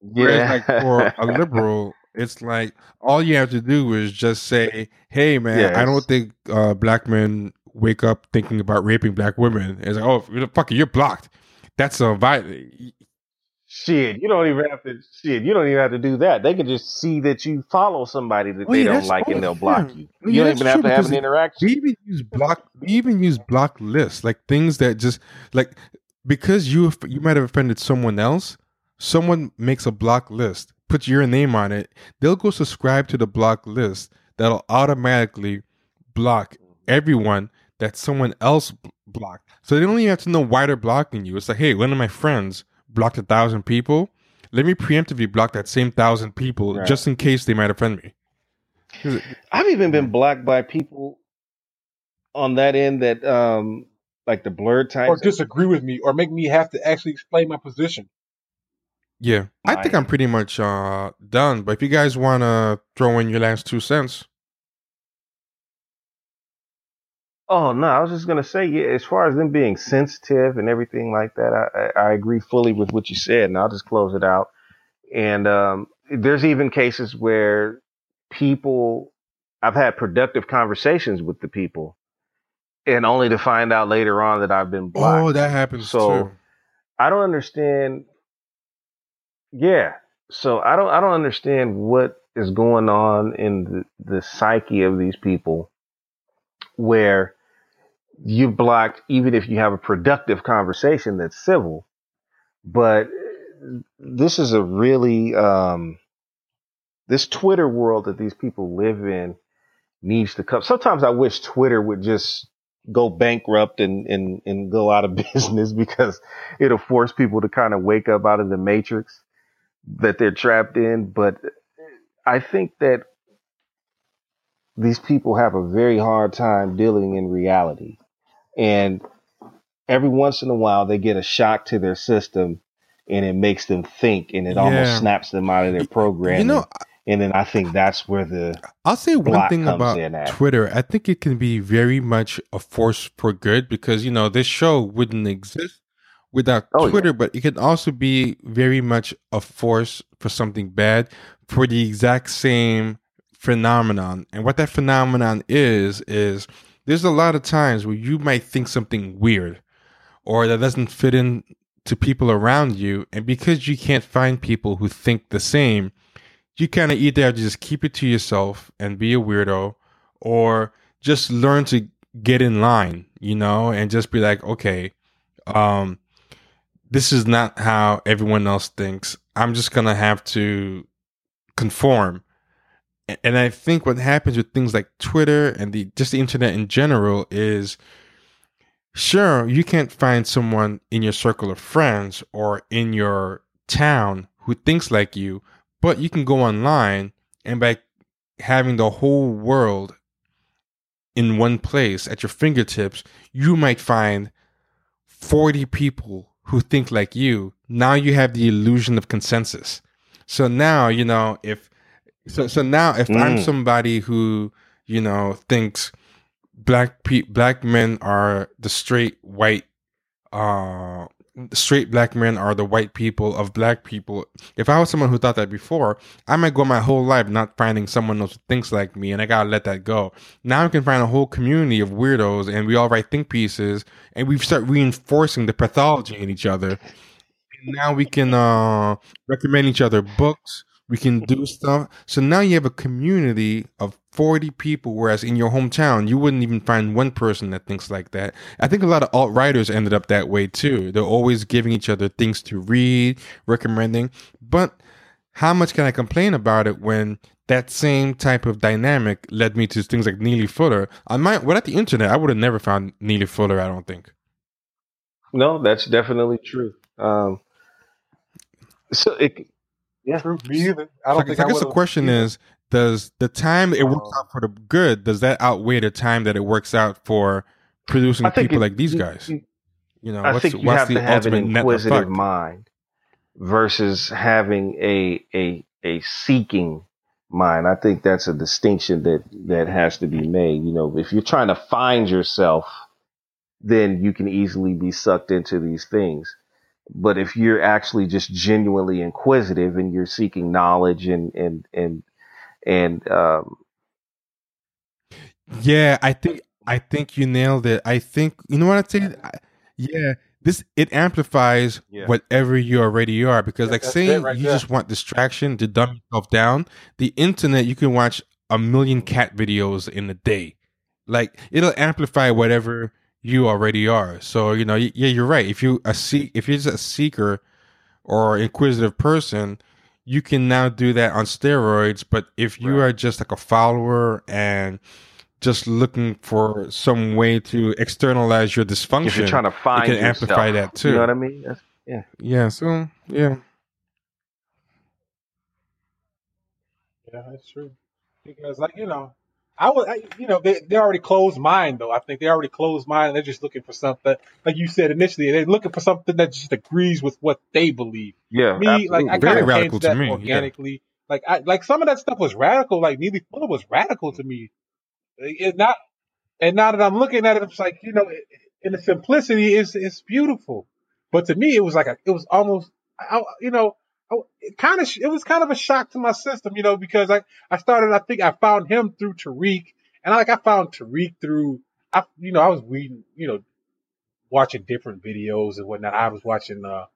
whereas Yeah, like for a liberal, it's like all you have to do is just say, "Hey, man, I don't think uh, black men wake up thinking about raping black women." It's like, "Oh, fuck it, you're blocked." That's a vi- Shit, you don't even have to. Shit, you don't even have to do that. They can just see that you follow somebody that Oh they yeah, don't like, and they'll block you. Oh, You yeah, don't even have to have an we interaction. even use block. We even use block lists, like things that just like because you you might have offended someone else. Someone makes a block list, puts your name on it. They'll go subscribe to the block list. That'll automatically block mm-hmm. everyone that someone else blocked. So they don't even have to know why they're blocking you. It's like, hey, one of my friends blocked a thousand people. Let me preemptively block that same thousand people Right. just in case they might offend me. I've even been blocked by people on that end that, um, like the blurred or disagree with me, or make me have to actually explain my position. Yeah, I think I'm pretty much uh, done. But if you guys want to throw in your last two cents, Oh no, I was just gonna say, yeah. As far as them being sensitive and everything like that, I, I agree fully with what you said, and I'll just close it out. And um, there's even cases where people, I've had productive conversations with the people, and only to find out later on that I've been blocked. oh, that happens So, too. I don't understand. Yeah. So I don't I don't understand what is going on in the, the psyche of these people where you blocked even if you have a productive conversation that's civil. But this is a really um this Twitter world that these people live in needs to come. Sometimes I wish Twitter would just go bankrupt and, and, and go out of business because it'll force people to kind of wake up out of the matrix that they're trapped in. But I think that these people have a very hard time dealing in reality. And every once in a while, they get a shock to their system and it makes them think and it Yeah. almost snaps them out of their program. You know, and then I think that's where the I'll say one thing about. Twitter. I think it can be very much a force for good because you know this show wouldn't exist without Oh, yeah. Twitter, but it can also be very much a force for something bad for the exact same phenomenon. And what that phenomenon is is there's a lot of times where you might think something weird or that doesn't fit in to people around you and because you can't find people who think the same you kind of either have to just keep it to yourself and be a weirdo or just learn to get in line you know and just be like okay um this is not how everyone else thinks. I'm just gonna have to conform and i think what happens with things like twitter and the just the internet in general is sure you can't find someone in your circle of friends or in your town who thinks like you but you can go online and by having the whole world in one place at your fingertips you might find 40 people who think like you. Now you have the illusion of consensus. So now you know if so so now if i'm Mm. somebody who you know thinks black pe- black men are the straight white uh straight black men are the white people of black people if i was someone who thought that before i might go my whole life not finding someone else who thinks like me and i gotta let that go now i can find a whole community of weirdos and we all write think pieces and we start reinforcing the pathology in each other and now we can uh recommend each other books we can do stuff so now you have a community of 40 people whereas in your hometown you wouldn't even find one person that thinks like that i think a lot of alt righters ended up that way too they're always giving each other things to read recommending but how much can i complain about it when that same type of dynamic led me to things like Neely Fuller. I might, without the internet, I would have never found Neely Fuller. I don't think. no, that's definitely true. Um, so it, yeah, True, me either. I don't I think guess I the question either. is: Does the time it works Um, out for the good does that outweigh the time that it works out for producing people it- like these guys? you- You know, I what's, think you what's have the to have an ultimate net inquisitive mind versus having a a a seeking mind. I think that's a distinction that that has to be made. You know, if you're trying to find yourself, then you can easily be sucked into these things. But if you're actually just genuinely inquisitive and you're seeking knowledge and and and and um, Yeah, I think I think you nailed it. I think you know what I'd say. I, yeah, this it amplifies Yeah. whatever you already are because Yeah, like that's saying right you there. just want distraction to dumb yourself down the internet you can watch a million cat videos in a day like it'll amplify whatever you already are so you know yeah you're right if you a seek if you're just a seeker or inquisitive person you can now do that on steroids but if you Right. are just like a follower and just looking for some way to externalize your dysfunction If you're trying to find you can yourself, amplify that too. You know what I mean? That's, yeah, so yeah. Yeah, that's true. Because, like you know, I would, I, you know, they they already closed mind though. I think they already closed mind. And they're just looking for something, like you said initially. They're looking for something that just agrees with what they believe. yeah, Me, absolutely. like I Very kind of radical changed to that me, yeah. organically. Like I, like some of that stuff was radical. Like Neely Fuller was radical to me. It not, and now that I'm looking at it, it's like you know, in the simplicity, it's it's beautiful. But to me, it was like a, it was almost, I, you know, I, it kind of, it was kind of a shock to my system, you know, because I, I started, I think I found him through Tariq, and I like I found Tariq through, I, you know, I was reading, you know, watching different videos and whatnot. I was watching uh,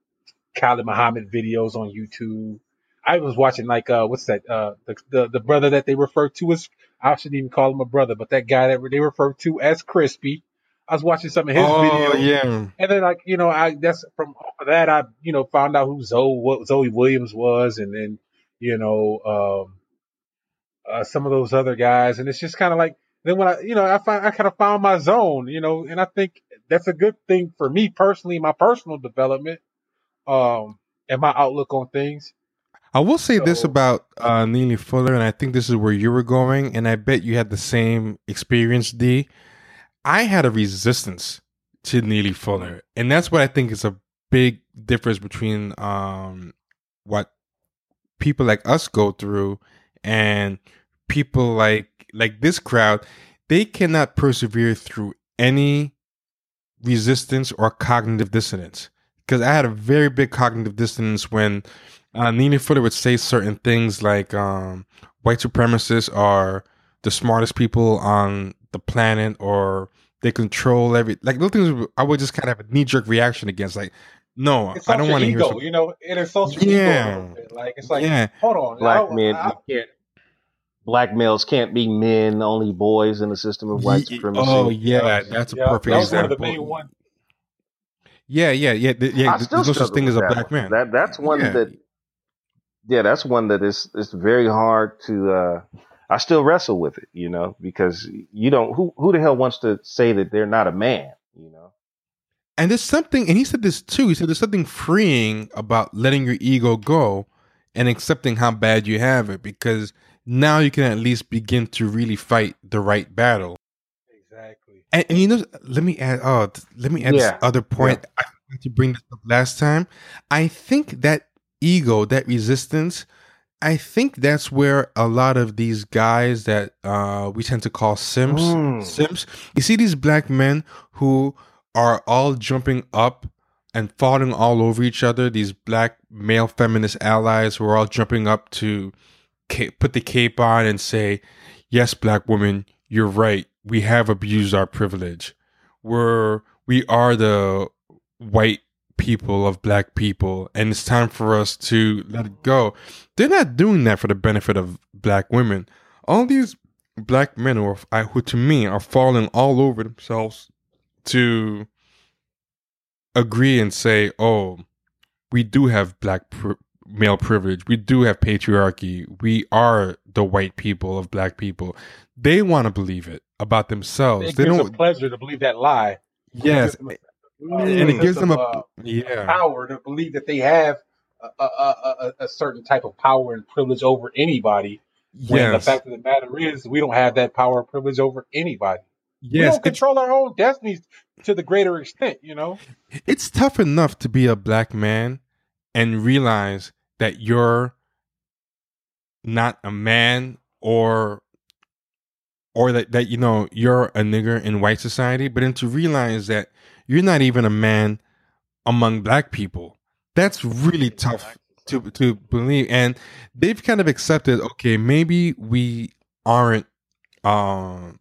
Khalid Muhammad videos on YouTube. I was watching like uh, what's that? Uh, the, the the brother that they refer to as I shouldn't even call him a brother, but that guy that they refer to as Crispy. I was watching some of his oh videos. yeah. And then like, you know, I that's from that I, you know, found out who Zoe what Zoe Williams was and then, you know, um uh some of those other guys and it's just kinda like then when I you know, I find I kind of found my zone, you know, and I think that's a good thing for me personally, my personal development, um, and my outlook on things. I will say this about uh, Neely Fuller, and I think this is where you were going, and I bet you had the same experience, D. I had a resistance to Neely Fuller, and that's what I think is a big difference between um, what people like us go through and people like like this crowd. They cannot persevere through any resistance or cognitive dissonance because I had a very big cognitive dissonance when uh, Fuller would say certain things like um, white supremacists are the smartest people on the planet or they control every like little things I would just kind of have a knee jerk reaction against like no I don't want to hear ego, you know, it insults your Yeah. ego a little bit. Like it's like yeah hold on, I black don't- men I- can't. Black males can't be men, only boys in the system of white Ye- supremacy. oh yeah that's a yeah, perfect that was one of example the main ones. yeah yeah yeah th- yeah I th- still there's no such thing as with a that black one. man That that's one Yeah. that yeah, that's one that is is very hard to uh I still wrestle with it, you know, because you don't who who the hell wants to say that they're not a man, you know? And there's something, and he said this too. He said there's something freeing about letting your ego go and accepting how bad you have it because now you can at least begin to really fight the right battle. Exactly. And, and you know, let me add. Oh, let me add Yeah. this other point. I forgot to bring this up last time. I think that ego, that resistance, I think that's where a lot of these guys that uh, we tend to call simps, Mm. simps. You see these black men who are all jumping up and falling all over each other. These black male feminist allies who are all jumping up to put the cape on and say, "Yes, black woman, you're right. We have abused our privilege. We're we are the white people of black people, and it's time for us to let it go." They're not doing that for the benefit of black women. All these black men who, are, who to me are falling all over themselves to agree and say, "Oh, we do have black pr- male privilege. We do have patriarchy. We are the white people of black people." They want to believe it about themselves. It they gives don't. them pleasure to believe that lie. yes, It gives and it gives them a uh, yeah. power to believe that they have a, a, a, a- a certain type of power and privilege over anybody. When the fact of the matter is, we don't have that power or privilege over anybody. we don't control our own destinies to the greater extent, you know. it's tough enough to be a black man and realize that you're not a man or or that, that you know you're a nigger in white society but then to realize that you're not even a man among black people. That's really tough to to believe. And they've kind of accepted okay maybe we aren't um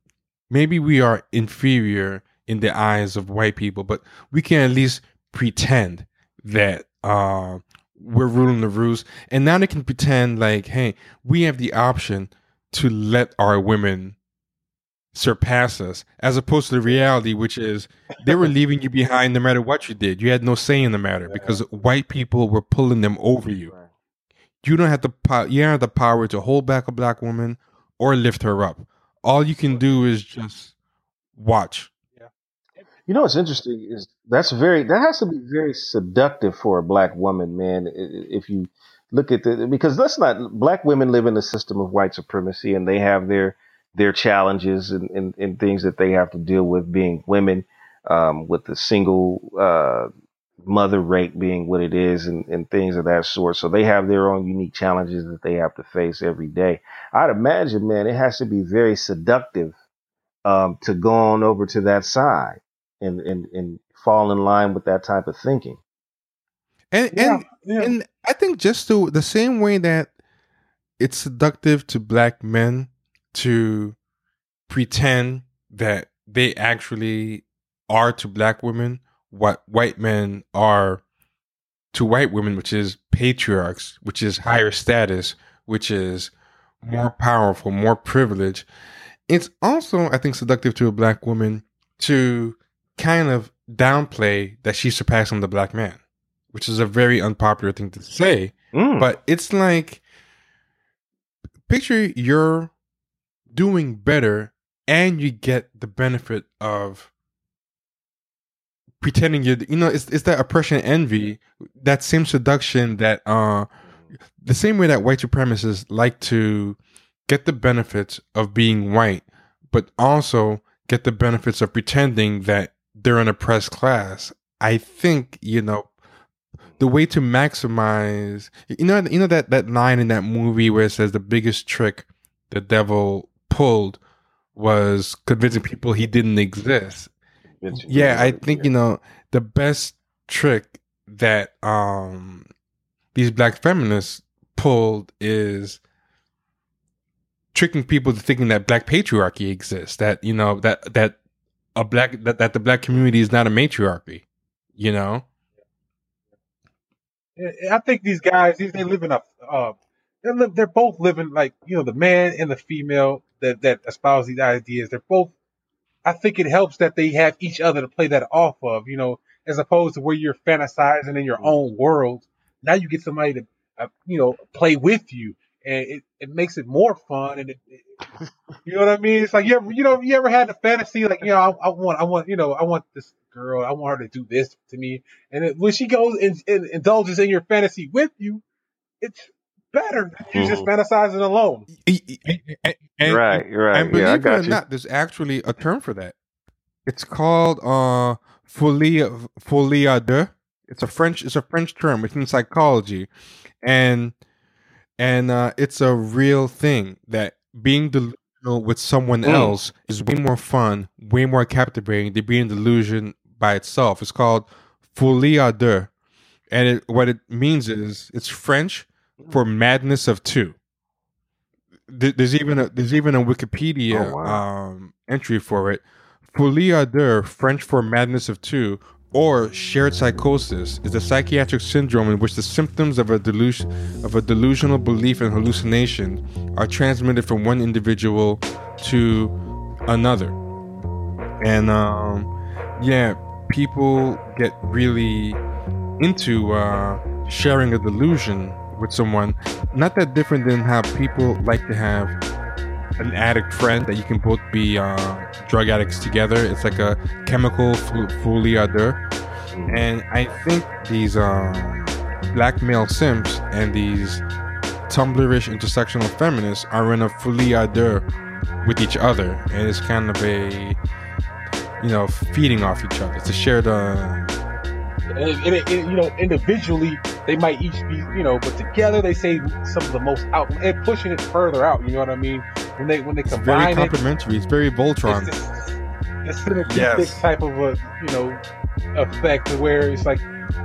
maybe we are inferior in the eyes of white people but we can at least pretend that uh, we're ruling the roost, and now they can pretend like, hey, we have the option to let our women surpass us, as opposed to the reality, which is they were leaving you behind no matter what you did. You had no say in the matter because white people were pulling them over you. You don't have the po- you don't have the power to hold back a black woman or lift her up. All you can do is just watch. You know what's interesting is that's very that has to be very seductive for a black woman, man. If you look at the because let's not black women live in a system of white supremacy and they have their their challenges and, and, and things that they have to deal with being women, um, with the single uh, mother rate being what it is and, and things of that sort. So they have their own unique challenges that they have to face every day. I'd imagine, man, it has to be very seductive um, to go on over to that side and, and, and fall in line with that type of thinking. And Yeah, and yeah. and I think just the the same way that it's seductive to black men to pretend that they actually are to black women what white men are to white women, which is patriarchs, which is higher status, which is more powerful, more privilege. It's also, I think, seductive to a black woman to kind of downplay that she's surpassing the black man, which is a very unpopular thing to say. Mm. But it's like, picture you're doing better and you get the benefit of pretending you're, you know, it's, it's that oppression and envy, that same seduction that, uh, the same way that white supremacists like to get the benefits of being white, but also get the benefits of pretending that they're an oppressed class. I think, you know, the way to maximize you know you know that that line in that movie where it says the biggest trick the devil pulled was convincing people he didn't exist. It's- yeah i think you know the best trick that um these black feminists pulled is tricking people to thinking that black patriarchy exists that you know that that a black that, that the black community is not a matriarchy you know? I think these guys, these they live in a, uh, they live, they're both living like you know the man and the female that that espouse these ideas. They're both. I think it helps that they have each other to play that off of, you know, as opposed to where you're fantasizing in your own world. Now you get somebody to, uh, you know, play with you, and it, it makes it more fun. And it, it, you know what I mean? It's like you ever, you know, you ever had a fantasy like, you know, I, I want, I want, you know, I want this girl, I want her to do this to me, and it, when she goes and, and indulges in your fantasy with you, it's better than you just fantasizing alone. and, and, right, right. and believe yeah, I it or you. not, there's actually a term for that. It's called uh folie folie à deux. It's a French it's a French term. It's in psychology, and and uh, it's a real thing that being delusional with someone Mm. else is way more fun, way more captivating than being delusion by itself. It's called folie à deux, and it, what it means is it's French for madness of two. There's even a there's even a Wikipedia Oh, wow. um, entry for it. Folie à deux, French for madness of two, or shared psychosis, is a psychiatric syndrome in which the symptoms of a delusion of a delusional belief and hallucination are transmitted from one individual to another. And um, yeah, people get really into uh, sharing a delusion with someone. Not that different than how people like to have an addict friend that you can both be uh, drug addicts together. It's like a chemical fo- folie à deux. And I think these um, black male simps and these Tumblrish intersectional feminists are in a folie à deux with each other, and it's kind of a you know feeding off each other. It's a shared. Uh, And, and, and, you know, individually they might each be, you know, but together they say some of the most out and pushing it further out. You know what I mean? When they when they it's very combine it, complimentary. It's very Voltron. it's this, this synergistic Yes. type of a, you know, effect where it's like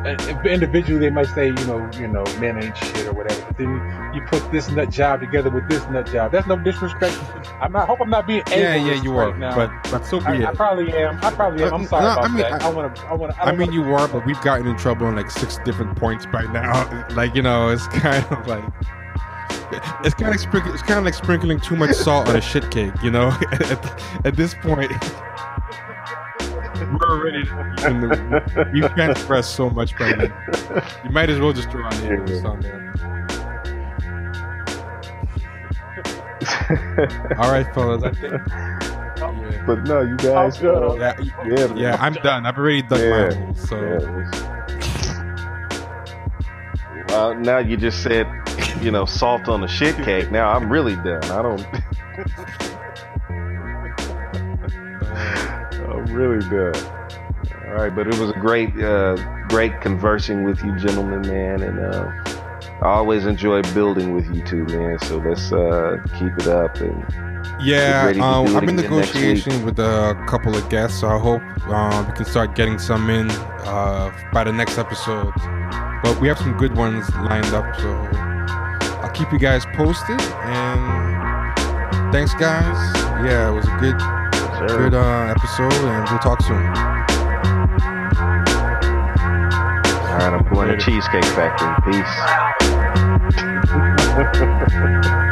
uh, individually they might say, you know, you know, men ain't shit or whatever. But then you put this nut job together with this nut job. That's no disrespect. I'm not, I hope I'm not being Yeah, yeah, you right are. now. But but so be I, it. I probably am. I probably am. I'm sorry No, about I mean, that. I- I want to. I want to. I mean, you are, but we've gotten in trouble on like six different points by now. Like you know, it's kind of like it's kind of sprinkling. It's kind of like sprinkling too much salt on a shit cake. You know, at, at this point, we're already in the, we've transgressed so much by now. You might as well just throw on the English on there. All right, fellas. I think. Yeah. but no, you guys. Uh, Yeah, yeah, yeah, I'm done. I've already done Yeah. mine. So Yeah, Uh, now you just said, you know, salt on the shit cake. Now I'm really done. I don't. Really done. All right, but it was a great, uh, great conversing with you, gentlemen, man, and uh, I always enjoy building with you two, man. So let's uh, keep it up and Yeah, Get ready to um, I'm in negotiation with a couple of guests, so I hope uh, we can start getting some in uh, by the next episode. But we have some good ones lined up, so I'll keep you guys posted. And thanks, guys. Yeah, it was a good, Sure. good uh, episode, and we'll talk soon. All right, I'm going to Later. Cheesecake Factory. Peace.